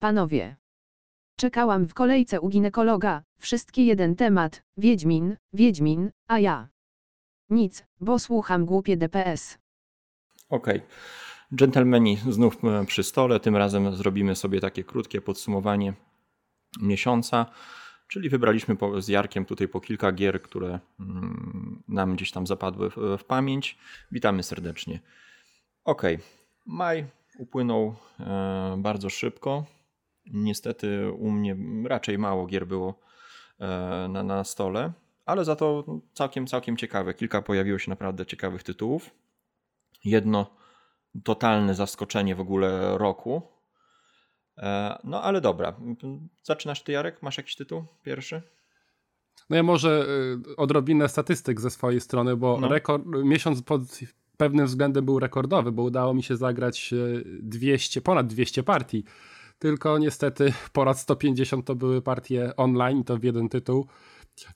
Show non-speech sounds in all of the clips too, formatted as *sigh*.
Panowie. Czekałam w kolejce u ginekologa, wszystkie jeden temat, Wiedźmin, Wiedźmin, a ja. Nic, bo słucham głupie DPS. Okej. Okay. Dżentelmeni znów e, przy stole. Tym razem zrobimy sobie takie krótkie podsumowanie miesiąca. Czyli wybraliśmy z Jarkiem tutaj po kilka gier, które mm, nam gdzieś tam zapadły w, pamięć. Witamy serdecznie. Ok, maj upłynął e, bardzo szybko. Niestety u mnie raczej mało gier było e, na, na stole, ale za to całkiem, całkiem ciekawe. Kilka pojawiło się naprawdę ciekawych tytułów. Jedno totalne zaskoczenie w ogóle roku. E, no ale dobra. Zaczynasz ty, Jarek? Masz jakiś tytuł pierwszy? No ja może odrobinę statystyk ze swojej strony, bo no. rekord, miesiąc pod pewnym względem był rekordowy, bo udało mi się zagrać 200, ponad 200 partii. Tylko niestety po raz 150 to były partie online, to w jeden tytuł,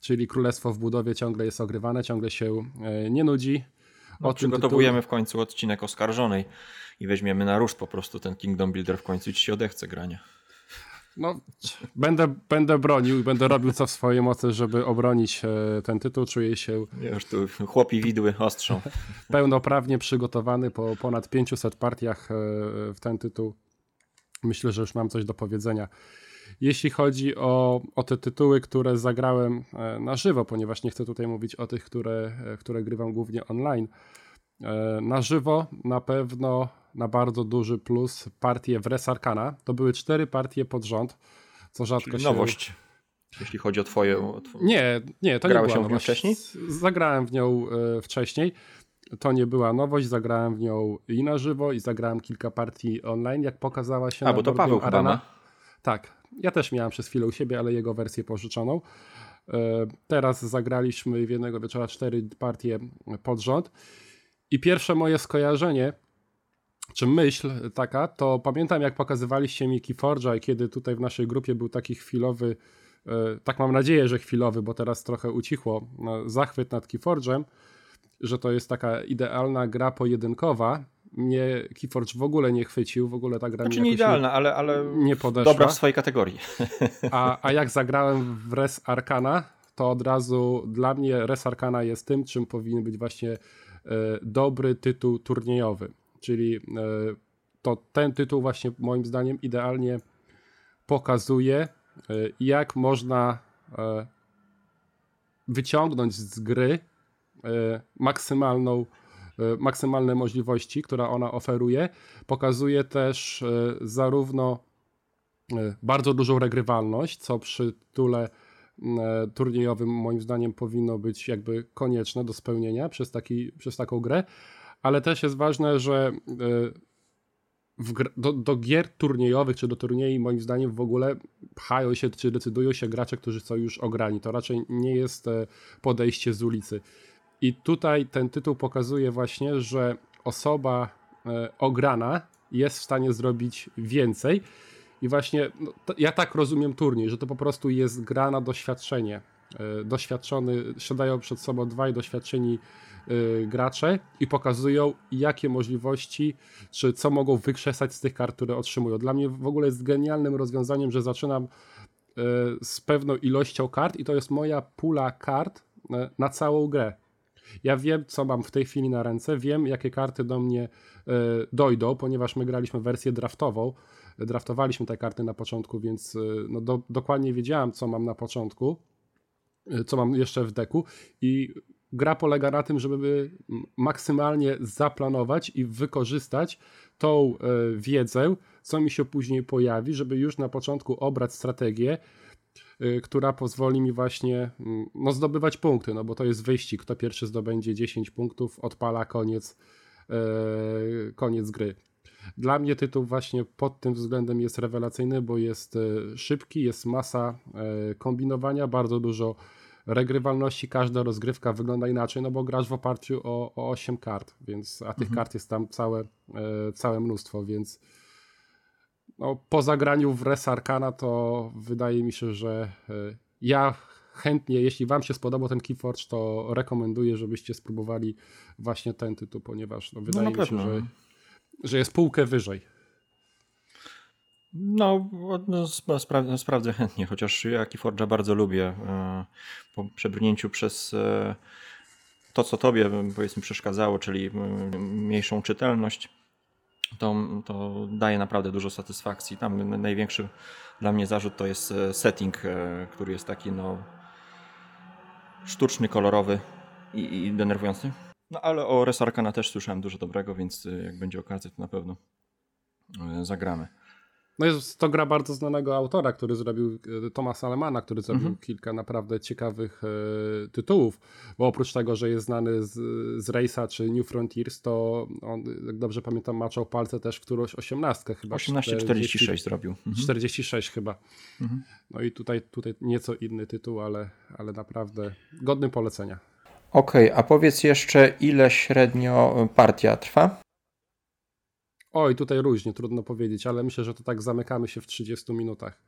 czyli Królestwo w budowie ciągle jest ogrywane, ciągle się e, nie nudzi. No, przygotowujemy tytuł... w końcu odcinek oskarżonej i weźmiemy na ruszt po prostu ten Kingdom Builder w końcu i ci się odechce grania. No, będę, będę bronił i będę robił co w swojej mocy, żeby obronić e, ten tytuł. Czuję się. Już tu chłopi widły ostrzą. Pełnoprawnie przygotowany po ponad 500 partiach e, w ten tytuł. Myślę, że już mam coś do powiedzenia. Jeśli chodzi o, o te tytuły, które zagrałem e, na żywo, ponieważ nie chcę tutaj mówić o tych, które, które grywam głównie online. Na żywo na pewno na bardzo duży plus partię w Res Arcana. To były cztery partie pod rząd, co rzadko Czyli się... nowość, jeśli chodzi o twoje... O twoje... Nie, nie, to Grałeś nie była wcześniej? Zagrałem w nią wcześniej. To nie była nowość, zagrałem w nią i na żywo i zagrałem kilka partii online, jak pokazała się A, bo to Paweł Arena. chyba ma. Tak, ja też miałem przez chwilę u siebie, ale jego wersję pożyczoną. Y, teraz zagraliśmy w jednego wieczora cztery partie pod rząd. I pierwsze moje skojarzenie czy myśl taka, to pamiętam jak pokazywaliście mi Keyforge'a i kiedy tutaj w naszej grupie był taki chwilowy, e, tak mam nadzieję, że chwilowy, bo teraz trochę ucichło, no, zachwyt nad Keyforge'em, że to jest taka idealna gra pojedynkowa. Mnie Keyforge w ogóle nie chwycił, w ogóle ta gra znaczy nie idealna, nie, ale, ale nie podeszła. dobra w swojej kategorii. A, *laughs* a jak zagrałem w Res Arcana, to od razu dla mnie Res Arcana jest tym, czym powinien być właśnie e, dobry tytuł turniejowy Czyli e, to ten tytuł właśnie moim zdaniem idealnie pokazuje, e, jak można e, wyciągnąć z gry maksymalną, maksymalne możliwości, które ona oferuje. Pokazuje też zarówno bardzo dużą regrywalność, co przy tytule turniejowym moim zdaniem powinno być jakby konieczne do spełnienia przez, taki, przez taką grę, ale też jest ważne, że e, do, do, gier turniejowych czy do turniejów moim zdaniem w ogóle pchają się czy decydują się gracze, którzy są już ograni. To raczej nie jest e, podejście z ulicy. I tutaj ten tytuł pokazuje właśnie, że osoba e, ograna jest w stanie zrobić więcej. I właśnie no, ja tak rozumiem turniej, że to po prostu jest gra na doświadczenie. Doświadczony, siadają przed sobą dwaj doświadczeni Y, gracze i pokazują, jakie możliwości, czy co mogą wykrzesać z tych kart, które otrzymują. Dla mnie w ogóle jest genialnym rozwiązaniem, że zaczynam z pewną ilością kart i to jest moja pula kart na całą grę. Ja wiem, co mam w tej chwili na ręce, wiem, jakie karty do mnie dojdą, ponieważ my graliśmy wersję draftową. Draftowaliśmy te karty na początku, więc no do, dokładnie wiedziałem, co mam na początku, co mam jeszcze w deku i gra polega na tym, żeby maksymalnie zaplanować i wykorzystać tą e, wiedzę, co mi się później pojawi, żeby już na początku obrać strategię, e, która pozwoli mi właśnie mm, no, zdobywać punkty, no bo to jest wyścig. Kto pierwszy zdobędzie 10 punktów, odpala koniec, e, koniec gry. Dla mnie tytuł właśnie pod tym względem jest rewelacyjny, bo jest szybki, jest masa kombinowania, bardzo dużo regrywalności każda rozgrywka wygląda inaczej, no bo grasz w oparciu o, o 8 kart, więc, a tych mhm. kart jest tam całe, e, całe mnóstwo, więc no, po zagraniu w Res Arcana to wydaje mi się, że e, ja chętnie, jeśli wam się spodobał ten Keyforge, to rekomenduję, żebyście spróbowali właśnie ten tytuł, ponieważ no, wydaje no, mi się, że, że jest półkę wyżej. No, no spra sprawdzę chętnie, chociaż ja Keyforge'a bardzo lubię. Po przebrnięciu przez to, co tobie powiedzmy przeszkadzało, czyli mniejszą czytelność, to, to daje naprawdę dużo satysfakcji. Tam największy dla mnie zarzut to jest e, setting, e, który jest taki no sztuczny, kolorowy i, i denerwujący. No ale o Resarkana też słyszałem dużo dobrego, więc e, jak będzie okazja, to na pewno zagramy. No jest to gra bardzo znanego autora, który zrobił, e, Thomas Alemana, który zrobił mhm. kilka naprawdę ciekawych e, tytułów, bo oprócz tego, że jest znany z, z Race'a czy New Frontiers, to on, jak dobrze pamiętam, maczał palce też w którąś osiemnastkę chyba. 1846 zrobił. Mhm. 46 chyba. Mhm. No i tutaj, tutaj nieco inny tytuł, ale, ale naprawdę godny polecenia. Okej, okay, a powiedz jeszcze, ile średnio partia trwa? Oj, tutaj różnie, trudno powiedzieć, ale myślę, że to tak zamykamy się w 30 minutach.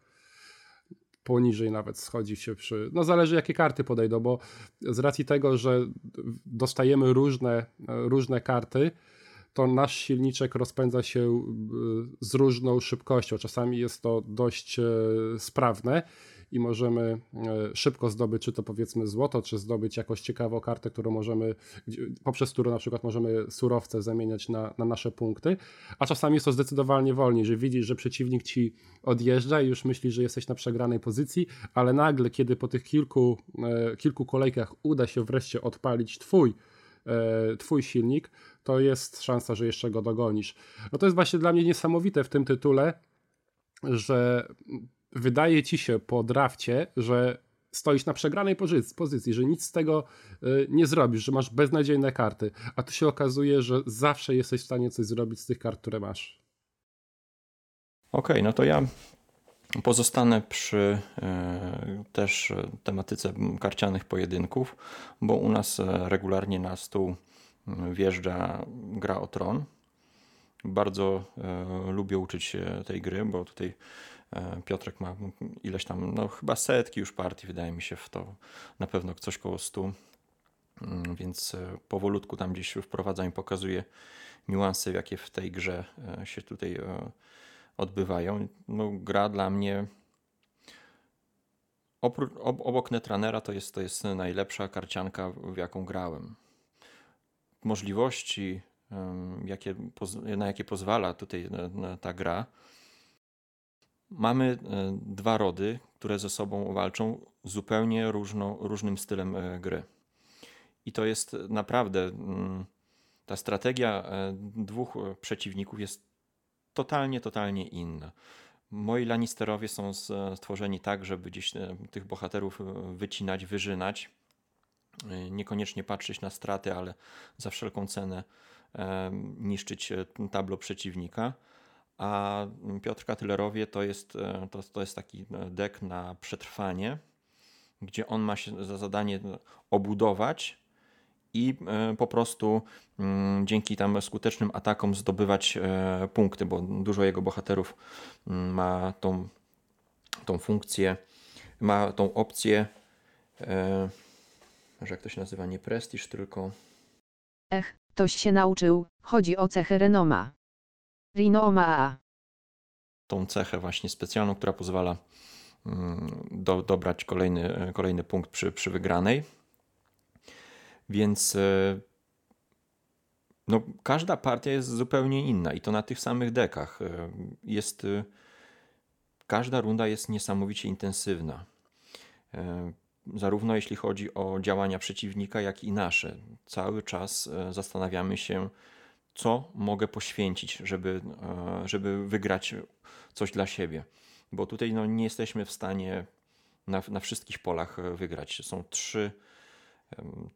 Poniżej nawet schodzi się przy. No, zależy jakie karty podejdą, bo z racji tego, że dostajemy różne, różne karty, to nasz silniczek rozpędza się e, z różną szybkością. Czasami jest to dość e, sprawne i możemy e, szybko zdobyć, czy to powiedzmy złoto, czy zdobyć jakąś ciekawą kartę, którą możemy, poprzez którą na przykład możemy surowce zamieniać na, na nasze punkty, a czasami jest to zdecydowanie wolniej, że widzisz, że przeciwnik ci odjeżdża i już myślisz, że jesteś na przegranej pozycji, ale nagle, kiedy po tych kilku, e, kilku kolejkach uda się wreszcie odpalić twój e, twój silnik, to jest szansa, że jeszcze go dogonisz. No to jest właśnie dla mnie niesamowite w tym tytule, że wydaje ci się po drafcie, że stoisz na przegranej pozycji, że nic z tego y, nie zrobisz, że masz beznadziejne karty, a tu się okazuje, że zawsze jesteś w stanie coś zrobić z tych kart, które masz. Okej, okay, no to ja pozostanę przy e, też tematyce karcianych pojedynków, bo u nas e, regularnie na stół wjeżdża gra o tron. Bardzo lubię uczyć się tej gry, bo tutaj Piotrek ma ileś tam, no chyba setki już partii, wydaje mi się w to, na pewno coś koło stu, mm, więc e, powolutku tam gdzieś wprowadzam i pokazuję niuanse, jakie w tej grze e, się tutaj odbywają. No, gra dla mnie obok Netranera to jest, to jest najlepsza karcianka, w jaką grałem. Możliwości, jakie, na jakie pozwala tutaj ta gra, Mamy e, dwa rody, które ze sobą walczą zupełnie różnym stylem e, gry. I to jest naprawdę mm, ta strategia e, dwóch przeciwników jest totalnie, totalnie inna. Moi Lannisterowie są stworzeni tak, żeby gdzieś tych bohaterów wycinać, wyżynać. Niekoniecznie patrzeć na straty, ale za wszelką cenę niszczyć tablo przeciwnika a Piotrka Tylerowie to jest, e, to, to jest taki e, dek na przetrwanie, gdzie on ma się za zadanie obudować i e, po prostu mm, dzięki tam skutecznym atakom zdobywać punkty, bo dużo jego bohaterów mm, ma tą, tą funkcję, ma tą opcję, że jak to się nazywa, nie prestiż, tylko... Ech, toś się nauczył, chodzi o cechy renoma. Rinoma. Tą cechę właśnie specjalną, która pozwala mm, do, dobrać kolejny, kolejny punkt przy, przy wygranej. Więc e, no, każda partia jest zupełnie inna i to na tych samych dekach. E, jest, e, każda runda jest niesamowicie intensywna. Zarówno jeśli chodzi o działania przeciwnika, jak i nasze. Cały czas zastanawiamy się, co mogę poświęcić, żeby, e, żeby wygrać coś dla siebie. Bo tutaj no, nie jesteśmy w stanie na, na wszystkich polach e, wygrać. Są trzy,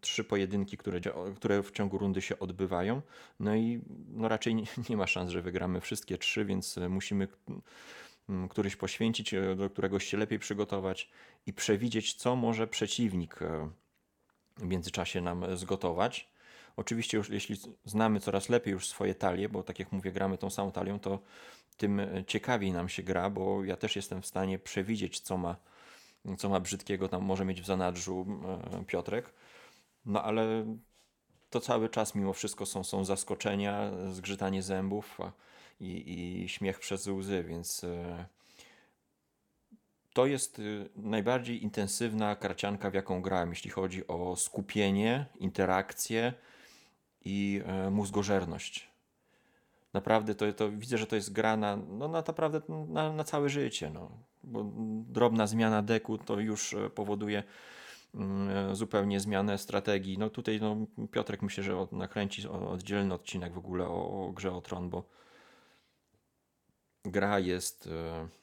trzy pojedynki, które, które w ciągu rundy się odbywają. No i no, raczej nie, *laughs* nie ma szans, że wygramy wszystkie trzy, więc e, musimy któryś poświęcić, do któregoś się lepiej przygotować i przewidzieć, co może przeciwnik w międzyczasie nam zgotować Oczywiście już jeśli znamy coraz lepiej już swoje talie, bo tak jak mówię, gramy tą samą talią, to tym e, ciekawiej nam się gra, bo ja też jestem w stanie przewidzieć, co ma, co ma brzydkiego tam może mieć w zanadrzu e, Piotrek. No ale to cały czas mimo wszystko są, są zaskoczenia, zgrzytanie zębów i, i śmiech przez łzy, więc e, to jest najbardziej intensywna karcianka, w jaką grałem, jeśli chodzi o skupienie, interakcję i e, mózgożerność. Naprawdę to, to widzę, że to jest gra na, no, na naprawdę na, na całe życie. No. Bo drobna zmiana deku to już e, powoduje mm, zupełnie zmianę strategii. No tutaj no, Piotrek myślę, że nakręci oddzielny odcinek w ogóle o, o grze o tron, bo gra jest e,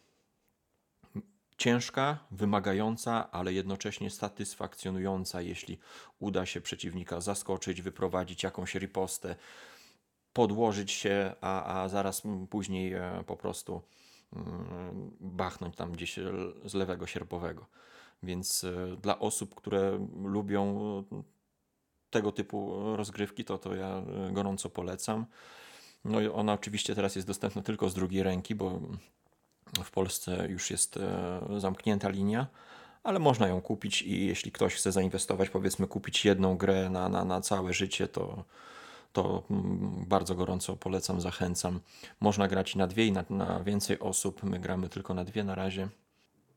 ciężka, wymagająca, ale jednocześnie satysfakcjonująca, jeśli uda się przeciwnika zaskoczyć, wyprowadzić jakąś ripostę, podłożyć się, a, a zaraz później e, po prostu mm, bachnąć tam gdzieś z lewego sierpowego. Więc e, dla osób, które lubią tego typu rozgrywki, to, to ja gorąco polecam. No i ona oczywiście teraz jest dostępna tylko z drugiej ręki, bo w Polsce już jest e, zamknięta linia, ale można ją kupić i jeśli ktoś chce zainwestować, powiedzmy kupić jedną grę na, na, na całe życie, to, to mm, bardzo gorąco polecam, zachęcam. Można grać na dwie i na, na więcej osób, my gramy tylko na dwie na razie.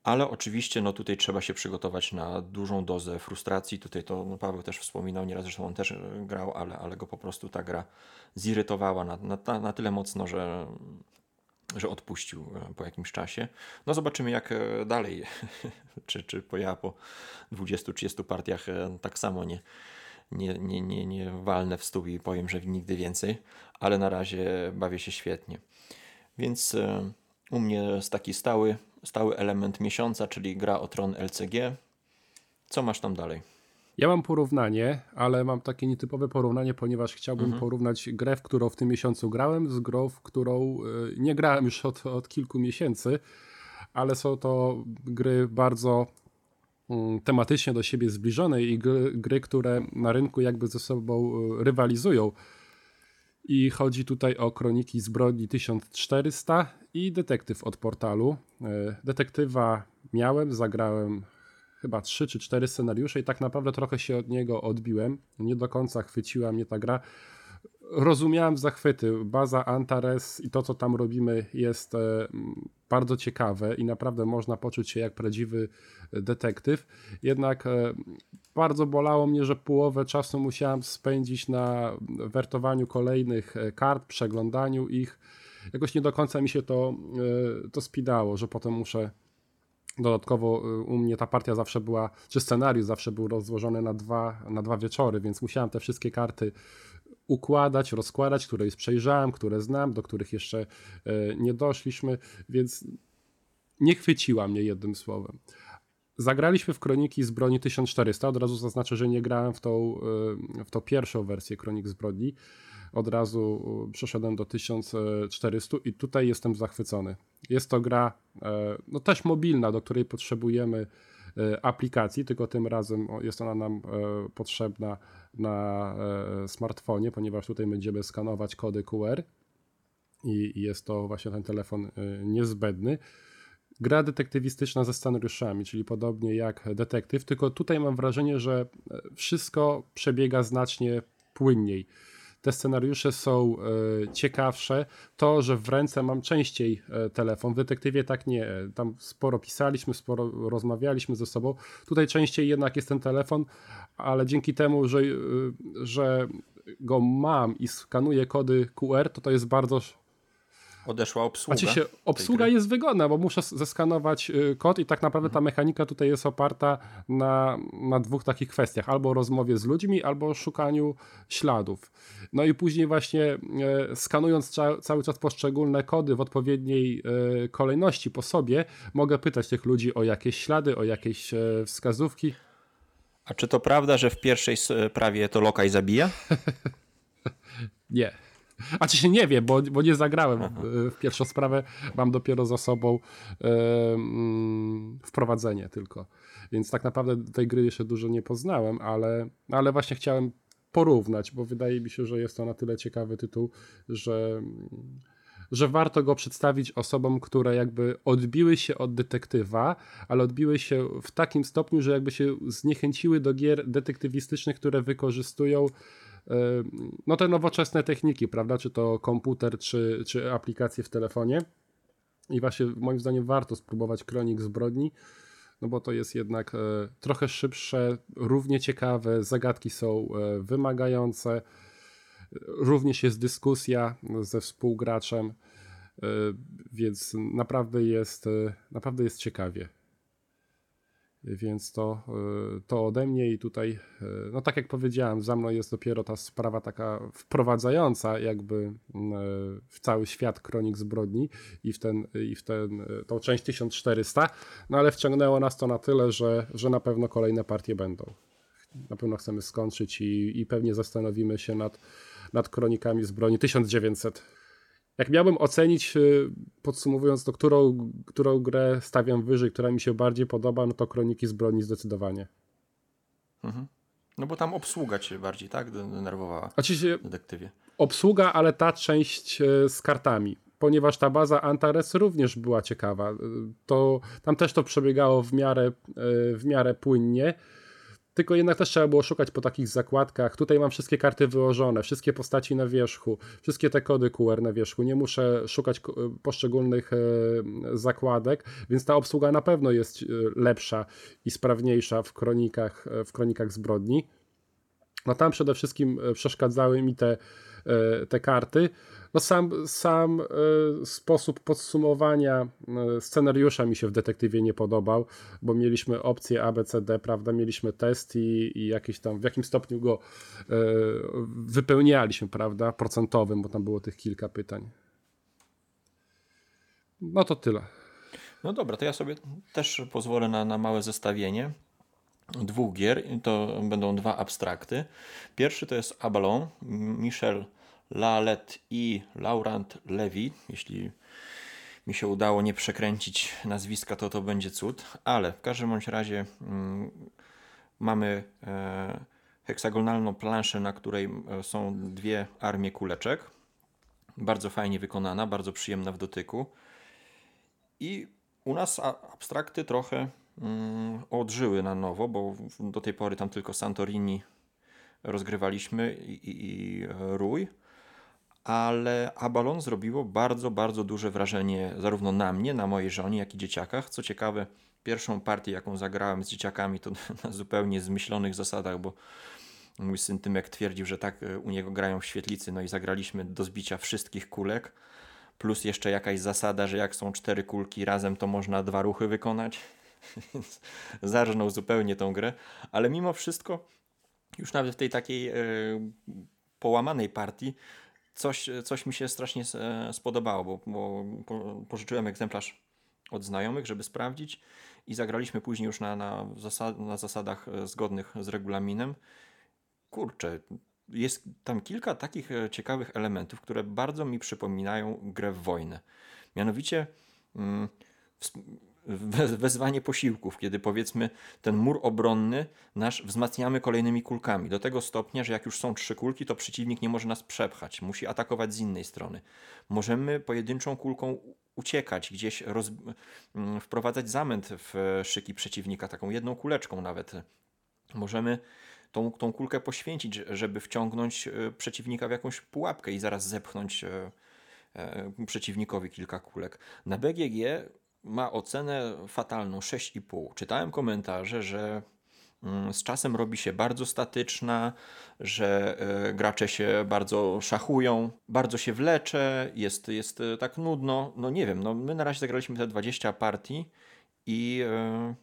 Ale oczywiście no tutaj trzeba się przygotować na dużą dozę frustracji. Tutaj to no Paweł też wspominał nieraz, zresztą on też e, grał, ale, ale go po prostu ta gra zirytowała na, na, na tyle mocno, że że odpuścił e, po jakimś czasie. No zobaczymy jak e, dalej, *laughs* czy, czy ja po 20-30 partiach e, tak samo nie, nie, nie, nie, nie walnę w stół i powiem, że nigdy więcej, ale na razie bawię się świetnie. Więc u mnie jest taki stały, stały element miesiąca, czyli gra o tron LCG. Co masz tam dalej? Ja mam porównanie, ale mam takie nietypowe porównanie, ponieważ chciałbym mhm. porównać grę, w którą w tym miesiącu grałem, z grą, w którą y, nie grałem już od, od kilku miesięcy, ale są to gry bardzo mm, tematycznie do siebie zbliżone i gry, gry, które na rynku jakby ze sobą y, rywalizują. I chodzi tutaj o Kroniki Zbrodni 1400 i Detektyw od portalu. Y, detektywa miałem, zagrałem chyba trzy czy cztery scenariusze i tak naprawdę trochę się od niego odbiłem. Nie do końca chwyciła mnie ta gra. Rozumiałem zachwyty. Baza Antares i to, co tam robimy, jest e, bardzo ciekawe i naprawdę można poczuć się jak prawdziwy detektyw. Jednak e, bardzo bolało mnie, że połowę czasu musiałem spędzić na wertowaniu kolejnych e, kart, przeglądaniu ich. Jakoś nie do końca mi się to, to spidało, że potem muszę Dodatkowo y, u mnie ta partia zawsze była, czy scenariusz zawsze był rozłożony na dwa, na dwa wieczory, więc musiałem te wszystkie karty układać, rozkładać, które już przejrzałem, które znam, do których jeszcze y, nie doszliśmy, więc nie chwyciła mnie jednym słowem. Zagraliśmy w Kroniki z broni 1400. Od razu zaznaczę, że nie grałem w tą, y, w tą pierwszą wersję Kronik z broni od razu przeszedłem do 1400 i tutaj jestem zachwycony. Jest to gra e, no też mobilna, do której potrzebujemy e, aplikacji, tylko tym razem jest ona nam e, potrzebna na smartfonie, ponieważ tutaj będziemy skanować kody QR i jest to właśnie ten telefon niezbędny. Gra detektywistyczna ze scenariuszami, czyli podobnie jak detektyw, tylko tutaj mam wrażenie, że wszystko przebiega znacznie płynniej te scenariusze są e, ciekawsze. To, że w ręce mam częściej e, telefon, w detektywie tak nie. Tam sporo pisaliśmy, sporo rozmawialiśmy ze sobą. Tutaj częściej jednak jest ten telefon, ale dzięki temu, że, e, że go mam i skanuję kody QR, to to jest bardzo Odeszła obsługa. Znaczy się, obsługa jest wygodna, bo muszę zeskanować y, kod i tak naprawdę ta mhm. mechanika tutaj jest oparta na, na dwóch takich kwestiach. Albo rozmowie z ludźmi, albo szukaniu śladów. No i później właśnie e, skanując cały czas poszczególne kody w odpowiedniej e, kolejności po sobie, mogę pytać tych ludzi o jakieś ślady, o jakieś e, wskazówki. A czy to prawda, że w pierwszej prawie to lokaj zabija? *laughs* nie. A czy się nie wie, bo, bo nie zagrałem w pierwszą sprawę, mam dopiero za sobą e, mm, wprowadzenie tylko. Więc tak naprawdę tej gry jeszcze dużo nie poznałem, ale, ale właśnie chciałem porównać, bo wydaje mi się, że jest to na tyle ciekawy tytuł, że, że warto go przedstawić osobom, które jakby odbiły się od detektywa, ale odbiły się w takim stopniu, że jakby się zniechęciły do gier detektywistycznych, które wykorzystują no te nowoczesne techniki, prawda, czy to komputer, czy, czy aplikacje w telefonie. I właśnie moim zdaniem warto spróbować Kronik Zbrodni, no bo to jest jednak trochę szybsze, równie ciekawe, zagadki są wymagające, również jest dyskusja ze współgraczem, więc naprawdę jest, naprawdę jest ciekawie. Więc to, y, to ode mnie i tutaj, y, no tak jak powiedziałem, za mną jest dopiero ta sprawa taka wprowadzająca jakby y, w cały świat kronik zbrodni i w, ten, i w ten, tą część 1400, no ale wciągnęło nas to na tyle, że, że na pewno kolejne partie będą. Na pewno chcemy skończyć i, i pewnie zastanowimy się nad, nad kronikami zbrodni 1900. Jak miałbym ocenić, y, podsumowując to, którą, którą grę stawiam wyżej, która mi się bardziej podoba, no to Kroniki Zbrodni zdecydowanie. Mhm. No bo tam obsługa cię bardziej, tak? Denerwowała Oczywiście detektywie. Obsługa, ale ta część y, z kartami. Ponieważ ta baza Antares również była ciekawa. Y, to, tam też to przebiegało w miarę, w miarę płynnie tylko jednak też trzeba było szukać po takich zakładkach. Tutaj mam wszystkie karty wyłożone, wszystkie postaci na wierzchu, wszystkie te kody QR na wierzchu. Nie muszę szukać poszczególnych e, zakładek, więc ta obsługa na pewno jest e, lepsza i sprawniejsza w kronikach, e, w kronikach zbrodni. No tam przede wszystkim przeszkadzały mi te, te karty. No sam, sam y, sposób podsumowania y, scenariusza mi się w detektywie nie podobał, bo mieliśmy opcję ABCD, prawda, mieliśmy test i, i jakiś tam, w jakim stopniu go wypełnialiśmy, prawda, procentowym, bo tam było tych kilka pytań. No to tyle. No dobra, to ja sobie też pozwolę na, na małe zestawienie dwóch gier. To będą dwa abstrakty. Pierwszy to jest Abalon, Michel Lalet i Laurent Levy. Jeśli mi się udało nie przekręcić nazwiska, to to będzie cud, ale w każdym bądź razie mm, mamy e, heksagonalną planszę, na której e, są dwie armie kuleczek. Bardzo fajnie wykonana, bardzo przyjemna w dotyku. I u nas abstrakty trochę odżyły na nowo, bo do tej pory tam tylko Santorini rozgrywaliśmy i, i, i Rój ale Abalon zrobiło bardzo, bardzo duże wrażenie zarówno na mnie, na mojej żonie, jak i dzieciakach. Co ciekawe, pierwszą partię, jaką zagrałem z dzieciakami, to *laughs* na zupełnie zmyślonych zasadach, bo mój syn Tymek twierdził, że tak e, u niego grają w świetlicy, no i zagraliśmy do zbicia wszystkich kulek, plus jeszcze jakaś zasada, że jak są cztery kulki razem, to można dwa ruchy wykonać, *laughs* więc zarżnął zupełnie tą grę, ale mimo wszystko już nawet w tej takiej e, połamanej partii coś, coś mi się strasznie spodobało, bo, bo pożyczyłem egzemplarz od znajomych, żeby sprawdzić i zagraliśmy później już na, na, zasad, na zasadach e, zgodnych z regulaminem. Kurczę, jest tam kilka takich e, ciekawych elementów, które bardzo mi przypominają grę w wojnę. Mianowicie mm, wezwanie posiłków, kiedy powiedzmy ten mur obronny nasz wzmacniamy kolejnymi kulkami. Do tego stopnia, że jak już są trzy kulki, to przeciwnik nie może nas przepchać, musi atakować z innej strony. Możemy pojedynczą kulką uciekać, gdzieś roz... Mm, wprowadzać zamęt w szyki przeciwnika, taką jedną kuleczką nawet. Możemy tą, tą kulkę poświęcić, żeby wciągnąć e, przeciwnika w jakąś pułapkę i zaraz zepchnąć e, e, przeciwnikowi kilka kulek. Na BGG ma ocenę fatalną 6,5. Czytałem komentarze, że mm, z czasem robi się bardzo statyczna, że e, gracze się bardzo szachują, bardzo się wlecze, jest, jest e, tak nudno. No nie wiem, no my na razie zagraliśmy te 20 partii i, e,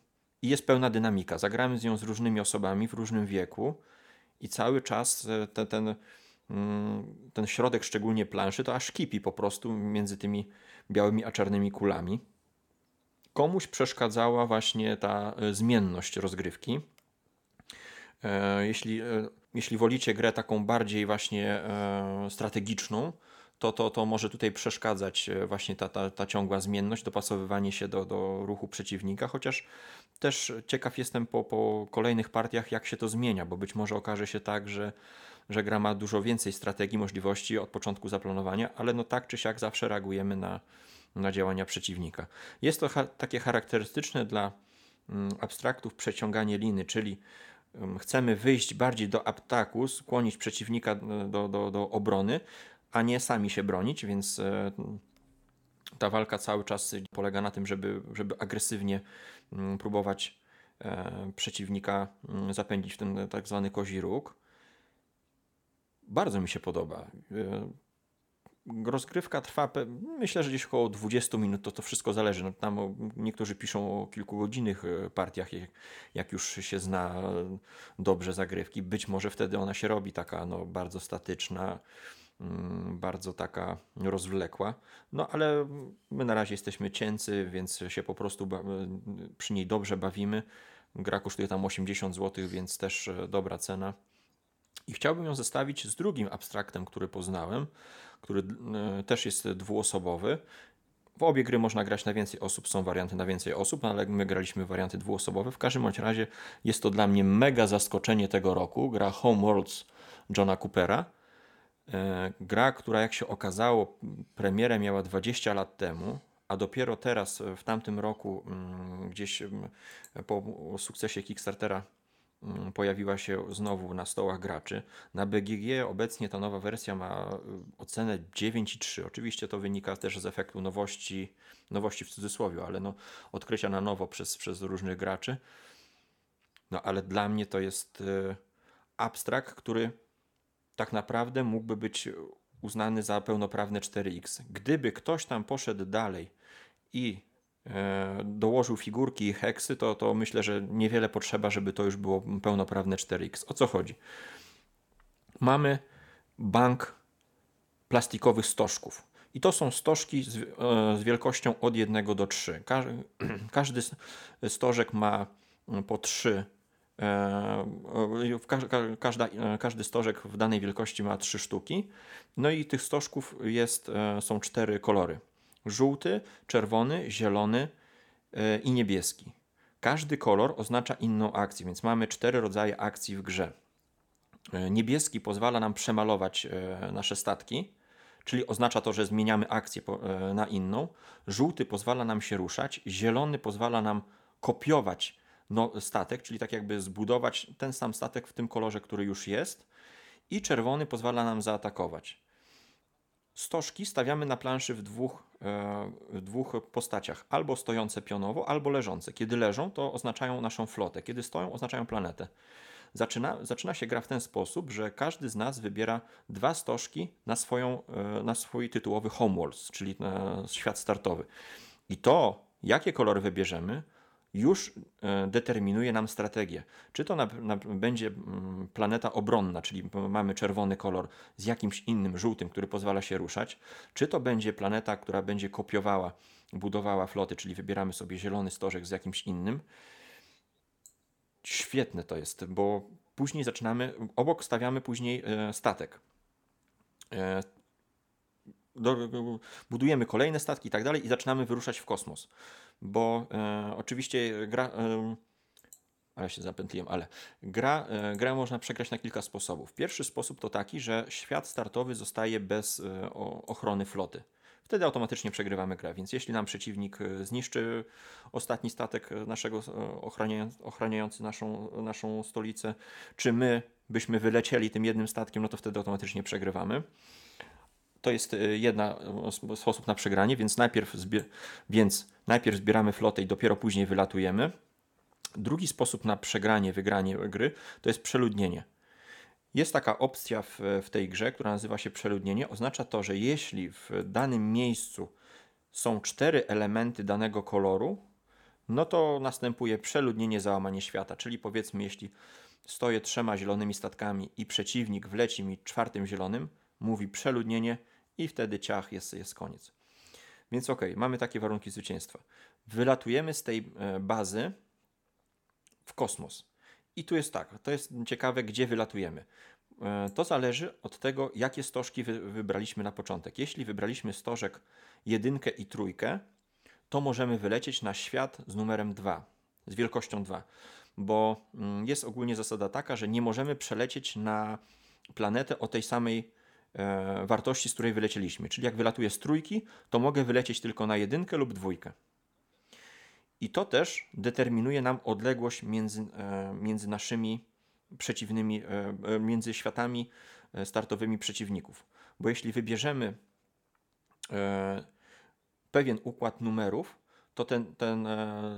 i jest pełna dynamika. Zagrałem z nią z różnymi osobami w różnym wieku i cały czas te, ten, mm, ten środek, szczególnie planszy, to aż kipi po prostu między tymi białymi a czarnymi kulami komuś przeszkadzała właśnie ta e, zmienność rozgrywki. E, jeśli, e, jeśli wolicie grę taką bardziej właśnie strategiczną, to, to, to może tutaj przeszkadzać właśnie ta, ta, ta ciągła zmienność, dopasowywanie się do, do ruchu przeciwnika, chociaż też ciekaw jestem po, po kolejnych partiach, jak się to zmienia, bo być może okaże się tak, że, że gra ma dużo więcej strategii, możliwości od początku zaplanowania, ale no tak czy siak zawsze reagujemy na, na działania przeciwnika. Jest to takie charakterystyczne dla mm, abstraktów przeciąganie liny, czyli chcemy wyjść bardziej do ataku, skłonić przeciwnika do, do, do obrony, a nie sami się bronić, więc ta walka cały czas polega na tym, żeby, żeby agresywnie próbować przeciwnika zapędzić w ten tak zwany kozi róg. Bardzo mi się podoba rozgrywka trwa, myślę, że gdzieś około 20 minut, to to wszystko zależy. No, tam niektórzy piszą o kilkugodzinnych e, partiach, jak już się zna dobrze zagrywki. Być może wtedy ona się robi taka no, bardzo statyczna, mm, bardzo taka rozwlekła. No ale my na razie jesteśmy cięcy, więc się po prostu przy niej dobrze bawimy. Gra kosztuje tam 80 zł, więc też e, dobra cena. I chciałbym ją zestawić z drugim abstraktem, który poznałem, który e, też jest dwuosobowy. W obie gry można grać na więcej osób, są warianty na więcej osób, no ale my graliśmy warianty dwuosobowe. W każdym bądź razie jest to dla mnie mega zaskoczenie tego roku. Gra Homeworlds Johna Coopera. E, gra, która jak się okazało, premierę miała 20 lat temu, a dopiero teraz, w tamtym roku, mm, gdzieś mm, po sukcesie Kickstartera pojawiła się znowu na stołach graczy. Na BGG obecnie ta nowa wersja ma y, ocenę 9,3. Oczywiście to wynika też z efektu nowości, nowości w cudzysłowie, ale no, odkrycia na nowo przez, przez różnych graczy. No ale dla mnie to jest y, abstrakt, który tak naprawdę mógłby być uznany za pełnoprawne 4X. Gdyby ktoś tam poszedł dalej i dołożył figurki i heksy, to, to myślę, że niewiele potrzeba, żeby to już było pełnoprawne 4X. O co chodzi? Mamy bank plastikowych stożków. I to są stożki z, e, z wielkością od 1 do 3. *clears throat* Każdy, stożek ma po 3. E, każda, każdy stożek w danej wielkości ma 3 sztuki. No i tych stożków jest, są cztery kolory żółty, czerwony, zielony e, i niebieski. Każdy kolor oznacza inną akcję, więc mamy cztery rodzaje akcji w grze. E, niebieski pozwala nam przemalować e, nasze statki, czyli oznacza to, że zmieniamy akcję na inną. Żółty pozwala nam się ruszać, zielony pozwala nam kopiować no, statek, czyli tak jakby zbudować ten sam statek w tym kolorze, który już jest, i czerwony pozwala nam zaatakować. Stożki stawiamy na planszy w dwóch, e, w dwóch postaciach, albo stojące pionowo, albo leżące. Kiedy leżą, to oznaczają naszą flotę, kiedy stoją, oznaczają planetę. Zaczyna, zaczyna się gra w ten sposób, że każdy z nas wybiera dwa stożki na, swoją, e, na swój tytułowy homeworlds, czyli na świat startowy. I to, jakie kolory wybierzemy, już e, determinuje nam strategię. Czy to na, na, będzie mm, planeta obronna, czyli mamy czerwony kolor z jakimś innym żółtym, który pozwala się ruszać, czy to będzie planeta, która będzie kopiowała, budowała floty, czyli wybieramy sobie zielony stożek z jakimś innym. Świetne to jest, bo później zaczynamy, obok stawiamy później e, statek. E, budujemy kolejne statki i tak dalej i zaczynamy wyruszać w kosmos. Bo e, oczywiście gra. E, ale się zapętliłem, ale gra, e, grę można przegrać na kilka sposobów. Pierwszy sposób to taki, że świat startowy zostaje bez e, ochrony floty. Wtedy automatycznie przegrywamy grę, więc jeśli nam przeciwnik e, zniszczy ostatni statek naszego ochraniający naszą, naszą stolicę, czy my byśmy wylecieli tym jednym statkiem, no to wtedy automatycznie przegrywamy. To jest e, jedna e, sposób na przegranie, więc najpierw, więc najpierw zbieramy flotę i dopiero później wylatujemy. Drugi sposób na przegranie, wygranie gry to jest przeludnienie. Jest taka opcja w, w tej grze, która nazywa się przeludnienie. Oznacza to, że jeśli w danym miejscu są cztery elementy danego koloru, no to następuje przeludnienie, załamanie świata. Czyli powiedzmy, jeśli stoję trzema zielonymi statkami i przeciwnik wleci mi czwartym zielonym, mówi przeludnienie i wtedy ciach jest, jest koniec. Więc ok, mamy takie warunki zwycięstwa. Wylatujemy z tej e, bazy w kosmos. I tu jest tak, to jest ciekawe, gdzie wylatujemy. E, to zależy od tego, jakie stożki wybraliśmy na początek. Jeśli wybraliśmy stożek jedynkę i trójkę, to możemy wylecieć na świat z numerem 2, z wielkością 2, bo mm, jest ogólnie zasada taka, że nie możemy przelecieć na planetę o tej samej wartości, z której wylecieliśmy. Czyli jak wylatuję z trójki, to mogę wylecieć tylko na jedynkę lub dwójkę. I to też determinuje nam odległość między, e, między naszymi przeciwnymi, między światami startowymi przeciwników. Bo jeśli wybierzemy pewien układ numerów, to ten, ten